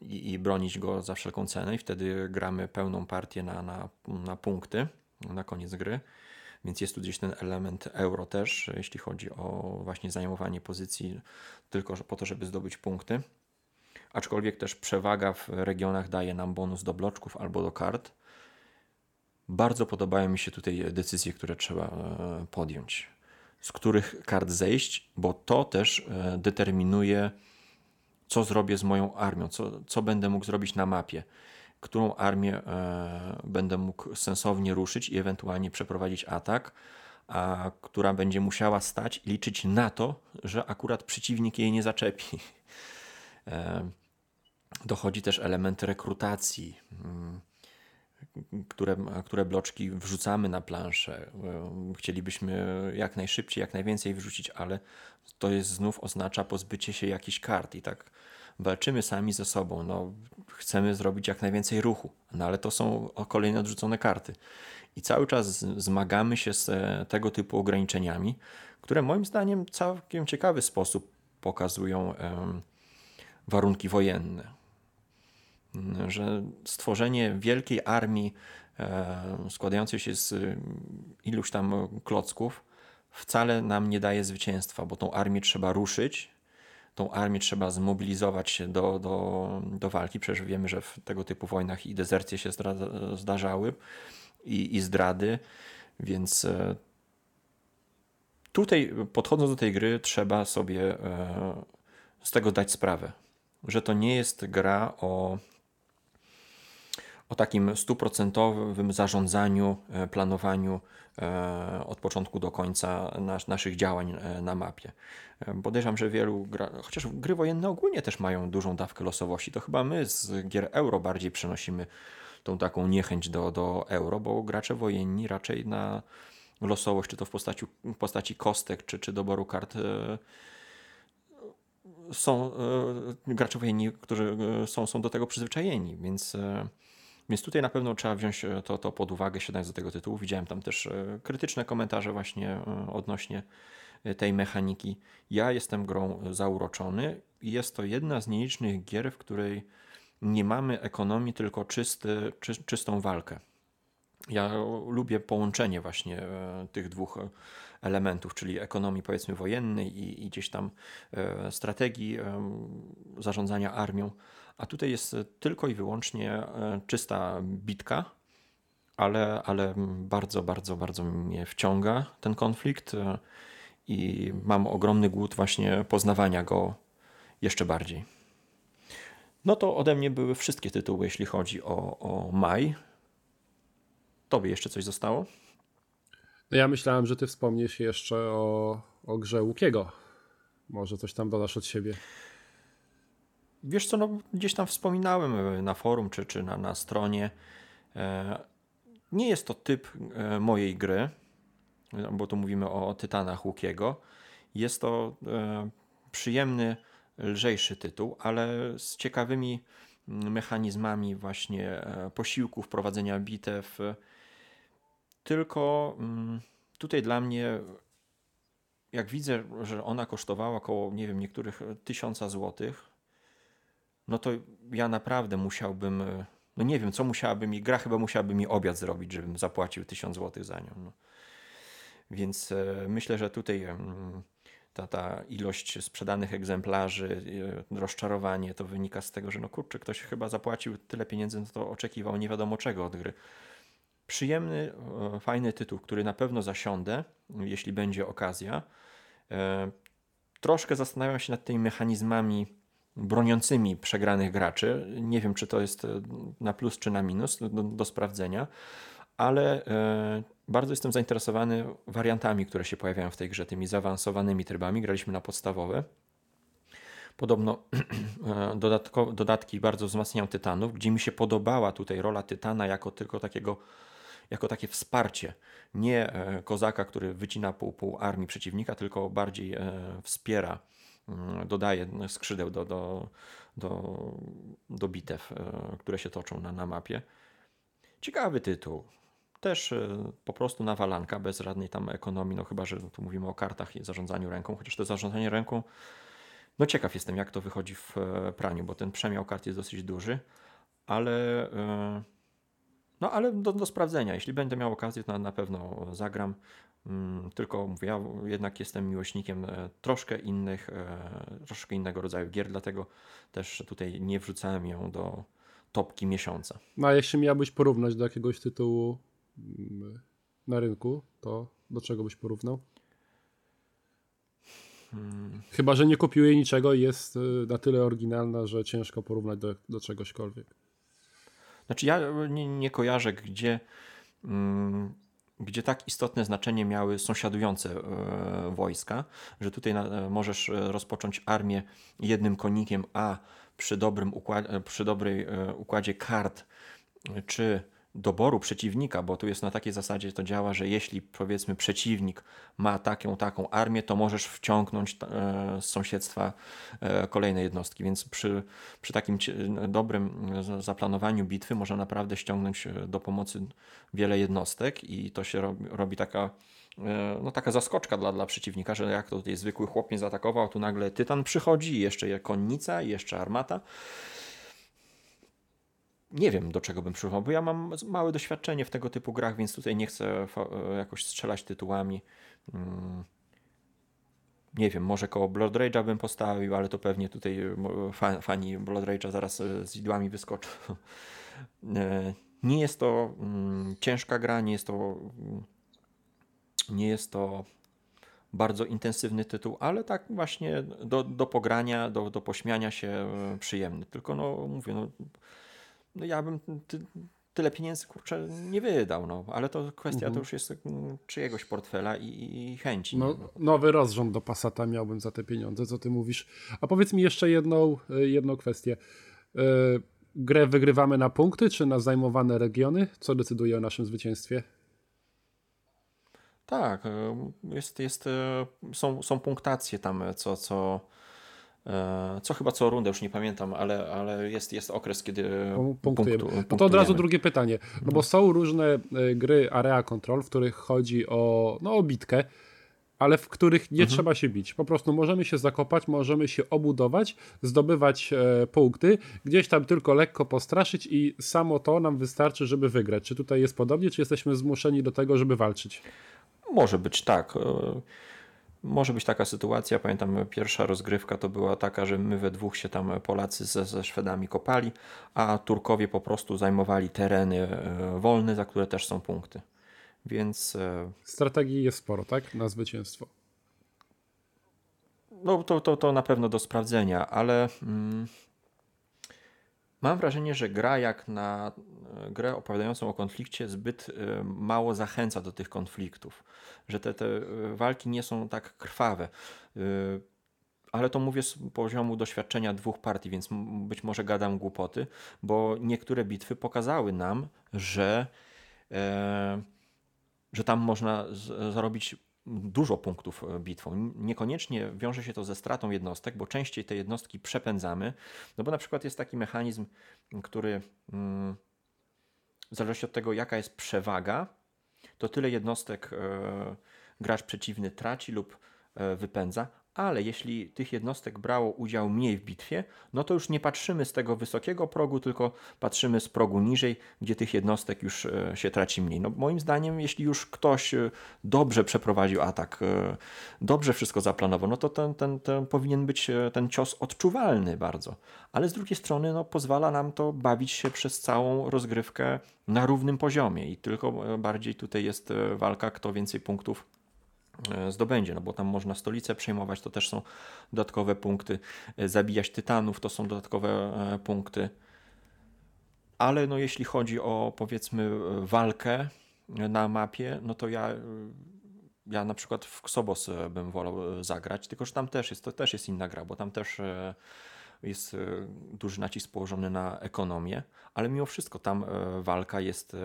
i, i bronić go za wszelką cenę, i wtedy gramy pełną partię na, na, na punkty na koniec gry. Więc jest tu gdzieś ten element euro też, jeśli chodzi o właśnie zajmowanie pozycji tylko po to, żeby zdobyć punkty. Aczkolwiek też przewaga w regionach daje nam bonus do bloczków albo do kart. Bardzo podobają mi się tutaj decyzje, które trzeba e, podjąć. Z których kart zejść, bo to też e, determinuje, co zrobię z moją armią, co, co będę mógł zrobić na mapie którą armię e, będę mógł sensownie ruszyć i ewentualnie przeprowadzić atak, a która będzie musiała stać i liczyć na to, że akurat przeciwnik jej nie zaczepi. E, dochodzi też element rekrutacji, mm, które, które bloczki wrzucamy na planszę. E, chcielibyśmy jak najszybciej, jak najwięcej wrzucić, ale to jest znów oznacza pozbycie się jakichś kart i tak walczymy sami ze sobą. No, chcemy zrobić jak najwięcej ruchu, no ale to są kolejne odrzucone karty. I cały czas zmagamy się z e, tego typu ograniczeniami, które moim zdaniem całkiem ciekawy sposób pokazują warunki wojenne. Że stworzenie wielkiej armii składającej się z iluś tam klocków wcale nam nie daje zwycięstwa, bo tą armię trzeba ruszyć, tą armię trzeba zmobilizować się do, do, do walki. Przecież wiemy, że w tego typu wojnach i dezercje się zdarzały i, i zdrady, więc e, tutaj podchodząc do tej gry trzeba sobie e, z tego dać sprawę, że to nie jest gra o o takim stuprocentowym zarządzaniu, e, planowaniu e, od początku do końca nas, naszych działań e, na mapie. Podejrzewam, że wielu, gra, chociaż gry wojenne ogólnie też mają dużą dawkę losowości, to chyba my z gier euro bardziej przenosimy tą taką niechęć do, do euro, bo gracze wojenni raczej na losowość, czy to w postaci, w postaci kostek, czy, czy doboru kart są gracze wojenni, którzy są, są do tego przyzwyczajeni, więc więc tutaj na pewno trzeba wziąć e, to, to pod uwagę, siadając do tego tytułu. Widziałem tam też e, krytyczne komentarze właśnie e, odnośnie tej mechaniki. Ja jestem grą zauroczony jest to jedna z nielicznych gier, w której nie mamy ekonomii, tylko czysty, czy, czystą walkę. Ja lubię połączenie właśnie tych dwóch elementów, czyli ekonomii powiedzmy wojennej i, i gdzieś tam strategii zarządzania armią a tutaj jest tylko i wyłącznie e, czysta bitka, ale, ale bardzo, bardzo, bardzo mnie wciąga ten konflikt e, i mam ogromny głód właśnie poznawania go jeszcze bardziej. No to ode mnie były wszystkie tytuły, jeśli chodzi o, o maj. Tobie jeszcze coś zostało? No ja myślałem, że ty wspomniesz jeszcze o, o grze Łukiego. Może coś tam dodasz od siebie. Wiesz co, no, gdzieś tam wspominałem e, na forum czy, czy na, na stronie. E, nie jest to typ mojej gry, bo tu mówimy o Tytanach Łukiego. Jest to przyjemny, lżejszy tytuł, ale z ciekawymi mechanizmami właśnie posiłków, prowadzenia bitew. Tylko mm, tutaj dla mnie jak widzę, że ona kosztowała około, nie wiem, niektórych tysiąca złotych, no to ja naprawdę musiałbym, no nie wiem, co musiałaby mi, gra chyba musiałaby mi obiad zrobić, żebym zapłacił tysiąc złotych za nią. No. Więc e, myślę, że tutaj ta, ta ilość sprzedanych egzemplarzy, e, rozczarowanie, to wynika z tego, że no kurczę, ktoś chyba zapłacił tyle pieniędzy, no to oczekiwał nie wiadomo czego od gry. Przyjemny, e, fajny tytuł, który na pewno zasiądę, jeśli będzie okazja. E, troszkę zastanawiam się nad tymi mechanizmami broniącymi przegranych graczy. Nie wiem, czy to jest e, na plus czy na minus do, do sprawdzenia, ale bardzo jestem zainteresowany wariantami, które się pojawiają w tej grze, tymi zaawansowanymi trybami. Graliśmy na podstawowe. Podobno *clears throat* dodatko, dodatki bardzo wzmacniają Tytanów, gdzie mi się podobała tutaj rola Tytana jako tylko takiego jako takie wsparcie. Nie e, kozaka, który wycina pół, pół armii przeciwnika, tylko bardziej e, wspiera, dodaje skrzydeł do, do, do, do bitew, e, które się toczą na, na mapie. Ciekawy tytuł. Też po prostu nawalanka, bez żadnej tam ekonomii, no chyba, że tu mówimy o kartach i zarządzaniu ręką, chociaż to zarządzanie ręką, no ciekaw jestem, jak to wychodzi w praniu, bo ten przemiał kart jest dosyć duży, ale no ale do, do sprawdzenia. Jeśli będę miał okazję, to na, na pewno zagram. Mm, tylko mówię, ja jednak jestem miłośnikiem e, troszkę innych, e, troszkę innego rodzaju gier, dlatego też tutaj nie wrzucałem ją do topki miesiąca. No a jeśli miałbyś porównać do jakiegoś tytułu mm, na rynku, to do czego byś porównał? Hmm. Chyba, że nie kopiuje niczego i jest e, na tyle oryginalna, że ciężko porównać do, do czegośkolwiek. Znaczy ja nie, nie kojarzę, gdzie, mm, gdzie tak istotne znaczenie miały sąsiadujące e, wojska, że tutaj e, możesz e, rozpocząć armię jednym konikiem, a przy dobrym układzie, przy dobrej układzie kart, czy doboru przeciwnika, bo tu jest na takiej zasadzie to działa, że jeśli powiedzmy przeciwnik ma taką, taką armię, to możesz wciągnąć e, z sąsiedztwa e, kolejne jednostki, więc przy, przy takim dobrym zaplanowaniu bitwy można naprawdę ściągnąć e, do pomocy wiele jednostek i to się robi, robi taka no taka zaskoczka dla, dla przeciwnika, że jak to tutaj zwykły chłop mnie zaatakował, tu nagle tytan przychodzi, jeszcze konnica, jeszcze armata nie wiem, do czego bym przyrównał, bo ja mam małe doświadczenie w tego typu grach, więc tutaj nie chcę e, jakoś strzelać tytułami. Mm. Nie wiem, może koło Blood Rage'a bym postawił, ale to pewnie tutaj e, fani Blood Rage'a zaraz e, z idłami wyskoczą. *laughs* Nie jest to mm, ciężka gra, nie jest to nie jest to bardzo intensywny tytuł, ale tak właśnie do, do pogrania, do, do pośmiania się przyjemny. Tylko no mówię, no, no ja bym ty, tyle pieniędzy kurczę nie wydał, no, ale to kwestia mhm. to już jest mm, czyjegoś portfela i, i chęci. No, nowy rozrząd do Passata miałbym za te pieniądze, co ty mówisz. A powiedz mi jeszcze jedną, e, jedną kwestię. Yy, grę wygrywamy na punkty, czy na zajmowane regiony? Co decyduje o naszym zwycięstwie? Tak, e, jest, jest, są, są punktacje tam, co, co co chyba co rundę, już nie pamiętam, ale, ale jest, jest okres, kiedy punktujemy. Punktu, no to od razu drugie pytanie, no bo są różne e, gry Area Control, w których chodzi o, no, o bitkę, ale w których nie mhm. trzeba się bić. Po prostu możemy się zakopać, możemy się obudować, zdobywać e, punkty, gdzieś tam tylko lekko postraszyć i samo to nam wystarczy, żeby wygrać. Czy tutaj jest podobnie, czy jesteśmy zmuszeni do tego, żeby walczyć? Może być tak. E, może być taka sytuacja, pamiętam pierwsza rozgrywka to była taka, że my we dwóch się tam Polacy ze, ze Szwedami kopali, a Turkowie po prostu zajmowali tereny e, wolne, za które też są punkty. Więc... E, Strategii jest sporo, tak? Na zwycięstwo. No to, to, to na pewno do sprawdzenia, ale... Mm, Mam wrażenie, że gra jak na e, grę opowiadającą o konflikcie zbyt e, mało zachęca do tych konfliktów, że te, te e, walki nie są tak krwawe. Ale to mówię z poziomu doświadczenia dwóch partii, więc być może gadam głupoty, bo niektóre bitwy pokazały nam, że że tam można zarobić dużo punktów bitwą. Niekoniecznie wiąże się to ze stratą jednostek, bo częściej te jednostki przepędzamy. No bo na przykład jest taki mechanizm, który mm, w zależności od tego, jaka jest przewaga, to tyle jednostek gracz przeciwny traci lub wypędza, ale jeśli tych jednostek brało udział mniej w bitwie, no to już nie patrzymy z tego wysokiego progu, tylko patrzymy z progu niżej, gdzie tych jednostek już e, się traci mniej. No moim zdaniem, jeśli już ktoś e, dobrze przeprowadził atak, e, dobrze wszystko zaplanował, no to ten, ten, ten powinien być ten cios odczuwalny bardzo. Ale z drugiej strony no, pozwala nam to bawić się przez całą rozgrywkę na równym poziomie i tylko bardziej tutaj jest walka, kto więcej punktów zdobędzie, no bo tam można stolicę przejmować, to też są dodatkowe punkty, e, zabijać tytanów, to są dodatkowe e, punkty. Ale no jeśli chodzi o powiedzmy walkę na mapie, no to ja, ja na przykład w Xobos bym wolał zagrać, tylko że tam też jest, to też jest inna gra, bo tam też jest duży nacisk położony na ekonomię, ale mimo wszystko tam walka jest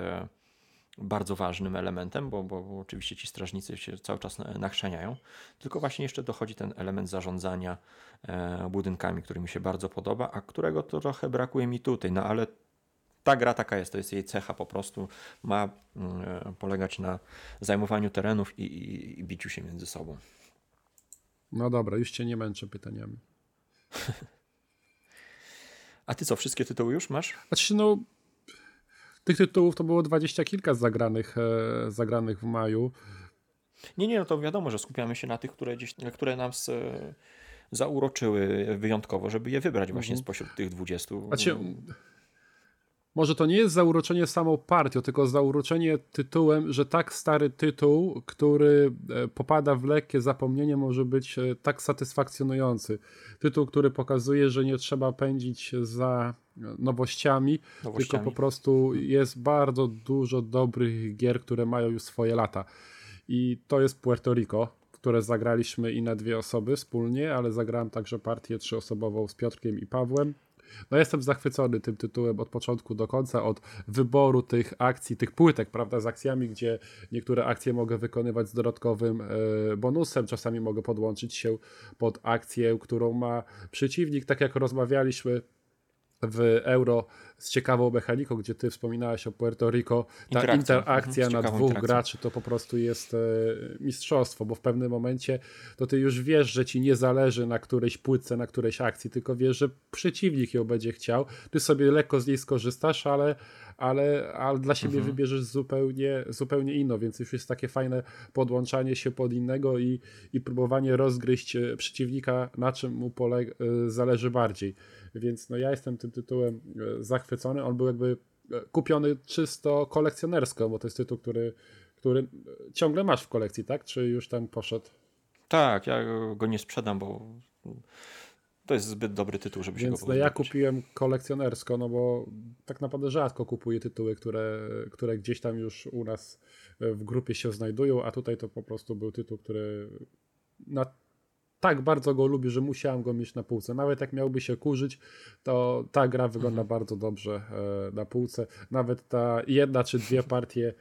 bardzo ważnym elementem, bo, bo, bo, oczywiście ci strażnicy się cały czas nachrzaniają, tylko właśnie jeszcze dochodzi ten element zarządzania e, budynkami, który mi się bardzo podoba, a którego trochę brakuje mi tutaj, no ale ta gra taka jest, to jest jej cecha po prostu, ma mm, e, polegać na zajmowaniu terenów i, i, i biciu się między sobą. No dobra, już cię nie męczę pytaniami. *laughs* A ty co, wszystkie tytuły już masz? Znaczy, no tych tytułów to było dwadzieścia kilka zagranych, e, zagranych w maju. Nie, nie, no to wiadomo, że skupiamy się na tych, które, gdzieś, które nas e, zauroczyły wyjątkowo, żeby je wybrać właśnie mhm. spośród tych dwudziestu. Znaczy, może to nie jest zauroczenie samą partią, tylko zauroczenie tytułem, że tak stary tytuł, który e, popada w lekkie zapomnienie, może być e, tak satysfakcjonujący. Tytuł, który pokazuje, że nie trzeba pędzić za nowościami, nowościami, tylko po prostu jest bardzo dużo dobrych gier, które mają już swoje lata. I to jest Puerto Rico, które zagraliśmy i na dwie osoby wspólnie, ale zagrałem także partię trzyosobową z Piotrkiem i Pawłem. No jestem zachwycony tym tytułem od początku do końca, od wyboru tych akcji, tych płytek, prawda, z akcjami, gdzie niektóre akcje mogę wykonywać z dodatkowym e, bonusem, czasami mogę podłączyć się pod akcję, którą ma przeciwnik, tak jak rozmawialiśmy w Euro z ciekawą mechaniką, gdzie ty wspominałeś o Puerto Rico, ta interakcja, interakcja mhm, na dwóch graczy to po prostu jest e, mistrzostwo, bo w pewnym momencie to ty już wiesz, że ci nie zależy na którejś płytce, na którejś akcji, tylko wiesz, że przeciwnik ją będzie chciał, ty sobie lekko z niej skorzystasz, ale, ale, ale dla siebie mhm. wybierzesz zupełnie, zupełnie inną, więc już jest takie fajne podłączanie się pod innego i, i próbowanie rozgryźć e, przeciwnika, na czym mu polega, e, zależy bardziej. Więc no ja jestem tym tytułem e, zachwycony. On był jakby e, kupiony czysto kolekcjonersko, bo to jest tytuł, który, który e, ciągle masz w kolekcji, tak? Czy już tam poszedł? Tak, ja go nie sprzedam, bo to jest zbyt dobry tytuł, żeby Więc się go no ja kupiłem kolekcjonersko, no bo tak naprawdę rzadko kupuję tytuły, które, które gdzieś tam już u nas w grupie się znajdują, a tutaj to po prostu był tytuł, który na tak bardzo go lubię, że musiałem go mieć na półce. Nawet jak miałby się kurzyć, to ta gra wygląda mhm. bardzo dobrze e, na półce. Nawet ta jedna czy dwie *laughs* partie e,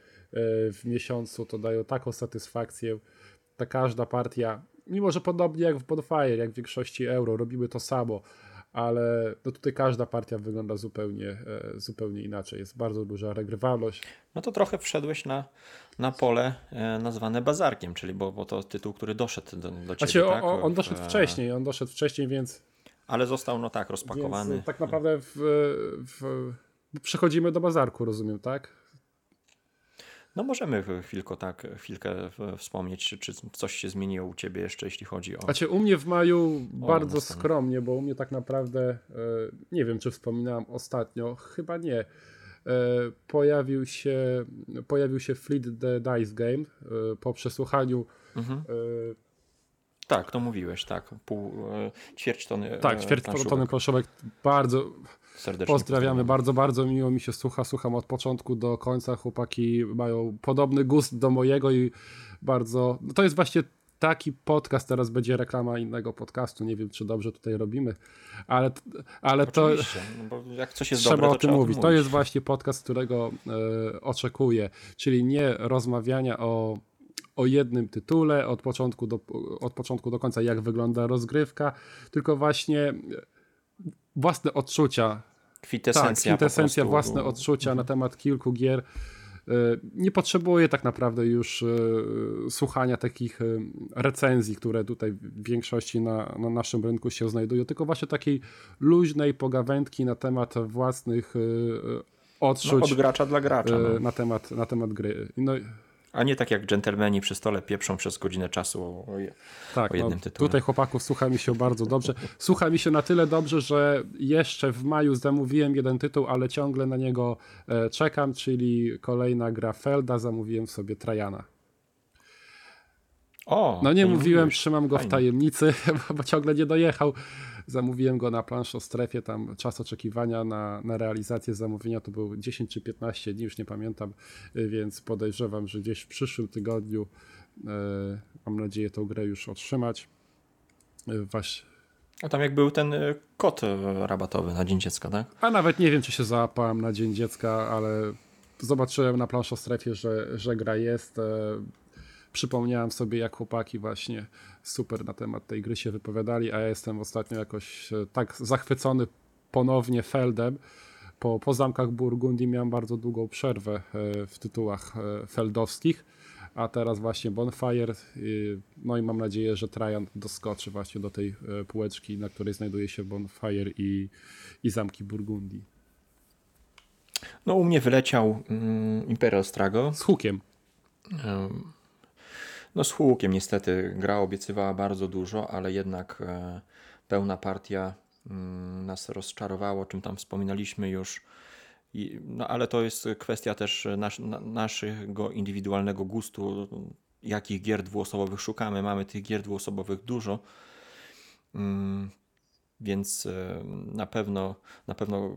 w miesiącu to dają taką satysfakcję. Ta każda partia, mimo że podobnie jak w Bonfire, jak w większości euro, robimy to samo, ale no tutaj każda partia wygląda zupełnie, e, zupełnie inaczej. Jest bardzo duża regrywalność. No to trochę wszedłeś na, na pole e, nazwane bazarkiem, czyli bo, bo to tytuł, który doszedł do, do ciebie. Znaczy, tak? on, on doszedł wcześniej, on doszedł wcześniej, więc. Ale został, no tak, rozpakowany. Więc tak naprawdę w, w, przechodzimy do bazarku, rozumiem, tak? No możemy chwilkę, tak, chwilkę wspomnieć, czy, czy coś się zmieniło u Ciebie jeszcze, jeśli chodzi o... Znaczy u mnie w maju bardzo skromnie, bo u mnie tak naprawdę, e, nie wiem czy wspominałem ostatnio, chyba nie, e, pojawił się, pojawił się Fleet the Dice Game e, po przesłuchaniu mhm. Tak, to mówiłeś, tak. Pół, ćwierć tony Tak, ćwierć tony planszówek. Bardzo, Serdecznie pozdrawiamy. Bardzo, bardzo miło mi się słucha. Słucham od początku do końca. Chłopaki mają podobny gust do mojego i bardzo. No to jest właśnie taki podcast, teraz będzie reklama innego podcastu, nie wiem czy dobrze tutaj robimy, ale, ale to no jak coś jest trzeba dobre, o to tym trzeba mówić. O To tym jest właśnie podcast, którego e, oczekuję, czyli nie rozmawiania o o jednym tytule od początku, do, od początku do końca, jak wygląda rozgrywka, tylko właśnie własne odczucia. Kwintesencja. Tak, kwintesencja, własne odczucia mhm. na temat kilku gier. E, nie potrzebuję tak naprawdę już e, słuchania takich e, recenzji, które tutaj w większości na, na naszym rynku się znajdują, tylko właśnie takiej luźnej pogawędki na temat własnych odczuć. No, od gracza dla gracza. No. Na, temat, na temat gry. No, a nie tak jak dżentelmeni przy stole pieprzą przez godzinę czasu o, tak, o jednym no, tytule. Tutaj chłopaków słucha mi się bardzo dobrze. Słucha mi się na tyle dobrze, że jeszcze w maju zamówiłem jeden tytuł, ale ciągle na niego e, czekam, czyli kolejna gra Felda. Zamówiłem sobie Trajana. O, no nie mówiłem, trzymam go Fajnie. w tajemnicy, *laughs* bo ciągle nie dojechał. Zamówiłem go na plansz o strefie, tam czas oczekiwania na, na realizację zamówienia to był 10 czy 15 dni, już nie pamiętam, więc podejrzewam, że gdzieś w przyszłym tygodniu e, mam nadzieję tą grę już otrzymać. E, Waś... A tam jak był ten kod rabatowy na Dzień Dziecka, tak? A nawet nie wiem, czy się załapałem na Dzień Dziecka, ale zobaczyłem na plansz o strefie, że, że gra jest przypomniałem sobie, jak chłopaki właśnie super na temat tej gry się wypowiadali, a ja jestem ostatnio jakoś e, tak zachwycony ponownie Feldem. Po, po zamkach Burgundii miałem bardzo długą przerwę e, w tytułach e, feldowskich, a teraz właśnie Bonfire. No i mam nadzieję, że Trajan doskoczy właśnie do tej półeczki, na której znajduje się Bonfire i, i zamki Burgundii. No u mnie wyleciał mm, Imperial Strago. Z hukiem. Um no z Hukiem niestety gra obiecywała bardzo dużo, ale jednak e, pełna partia mm, nas rozczarowała, o czym tam wspominaliśmy już. No ale to jest kwestia też nas, naszego indywidualnego gustu, jakich gier dwuosobowych szukamy. Mamy tych gier dwuosobowych dużo, mm, więc e, na pewno, na pewno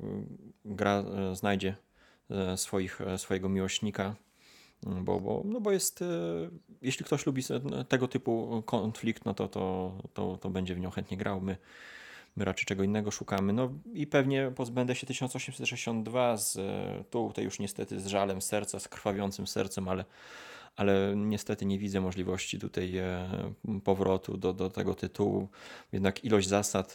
gra e, znajdzie swoich, swojego miłośnika bo, bo, no bo jest, e, jeśli ktoś lubi tego typu konflikt, no to, to, to, to będzie w nią chętnie grał. My, my raczej czego innego szukamy. No i pewnie pozbędę się 1862 z, e, tutaj już niestety z żalem serca, z krwawiącym sercem, ale, ale niestety nie widzę możliwości tutaj e, powrotu do, do tego tytułu. Jednak ilość zasad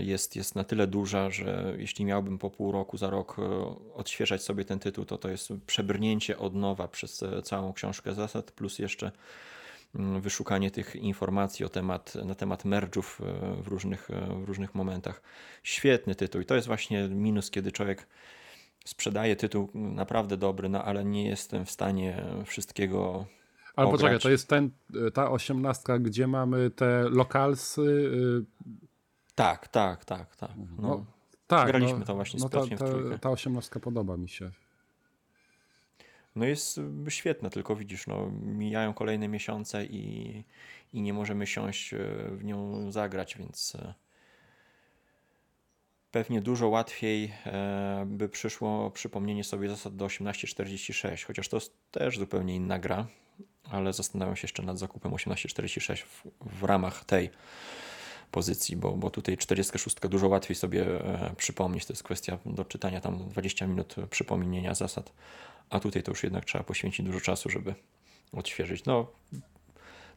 jest, jest na tyle duża, że jeśli miałbym po pół roku, za rok e, odświeżać sobie ten tytuł, to to jest przebrnięcie od nowa przez e, całą książkę zasad, plus jeszcze mm, wyszukanie tych informacji o temat, na temat merge'ów w różnych, w różnych momentach. Świetny tytuł i to jest właśnie minus, kiedy człowiek sprzedaje tytuł naprawdę dobry, no ale nie jestem w stanie wszystkiego ale poczekaj, to jest ten, ta osiemnastka, gdzie mamy te lokalsy, tak, tak, tak, tak. Mhm. No, no tak graliśmy no, to właśnie no ta, ta, ta osiemnastka podoba mi się. No jest świetne, tylko widzisz, no, mijają kolejne miesiące i, i nie możemy siąść e, w nią zagrać, więc e, pewnie dużo łatwiej e, by przyszło przypomnienie sobie zasad do 1846, chociaż to jest też zupełnie inna gra, ale zastanawiam się jeszcze nad zakupem 1846 w, w ramach tej pozycji, bo, bo tutaj 46 dużo łatwiej sobie e, przypomnieć. To jest kwestia do czytania tam 20 minut przypomnienia zasad, a tutaj to już jednak trzeba poświęcić dużo czasu, żeby odświeżyć. No,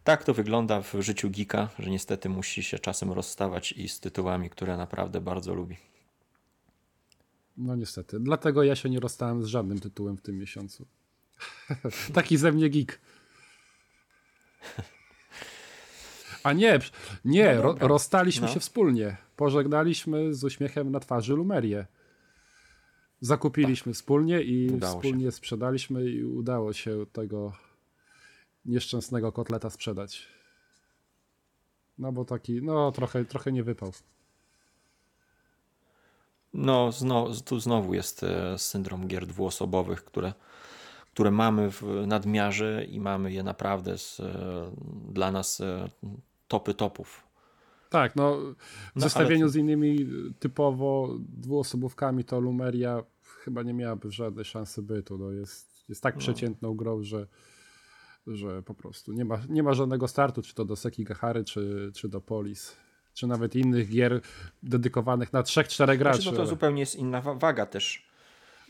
tak to wygląda w życiu geeka, że niestety musi się czasem rozstawać i z tytułami, które naprawdę bardzo lubi. No niestety. Dlatego ja się nie rozstałem z żadnym tytułem w tym miesiącu. *laughs* Taki ze mnie geek. *laughs* A nie, nie, no ro, rozstaliśmy no. się wspólnie. Pożegnaliśmy z uśmiechem na twarzy Lumerię. Zakupiliśmy tak. wspólnie i udało wspólnie się. sprzedaliśmy i udało się tego nieszczęsnego kotleta sprzedać. No bo taki, no trochę, trochę nie wypał. No, znowu, tu znowu jest e, syndrom gier dwuosobowych, które, które mamy w nadmiarze i mamy je naprawdę z, e, dla nas e, topy topów. Tak, no w no, zestawieniu ale... z innymi typowo dwuosobówkami to Lumeria chyba nie miałaby żadnej szansy bytu. No, jest, jest tak no. przeciętną grą, że, że po prostu nie ma, nie ma żadnego startu, czy to do Sekigahary, czy, czy do Polis, czy nawet innych gier dedykowanych na trzech, czterech graczy. Znaczy, no to zupełnie jest inna wa- waga też.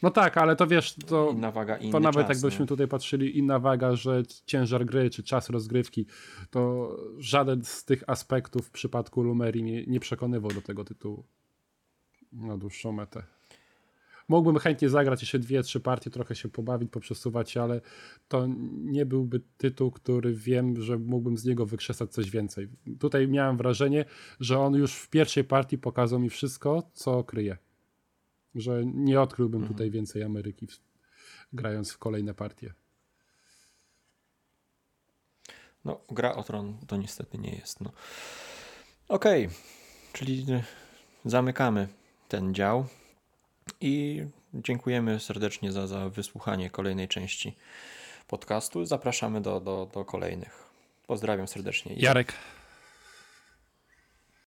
No tak, ale to wiesz, to, Inna waga, inny to nawet czas, jakbyśmy nie? tutaj patrzyli, inna waga, że ciężar gry, czy czas rozgrywki, to żaden z tych aspektów w przypadku Lumerii nie, nie przekonywał do tego tytułu na dłuższą metę. Mógłbym chętnie zagrać jeszcze dwie, trzy partie, trochę się pobawić, poprzesuwać ale to nie byłby tytuł, który wiem, że mógłbym z niego wykrzesać coś więcej. Tutaj miałem wrażenie, że on już w pierwszej partii pokazał mi wszystko, co kryje. Że nie odkryłbym tutaj więcej Ameryki, w- grając w kolejne partie. No, gra o tron to niestety nie jest. No. Okej, czyli y, zamykamy ten dział i dziękujemy serdecznie za, za wysłuchanie kolejnej części podcastu. Zapraszamy do, do, do kolejnych. Pozdrawiam serdecznie. Jarek.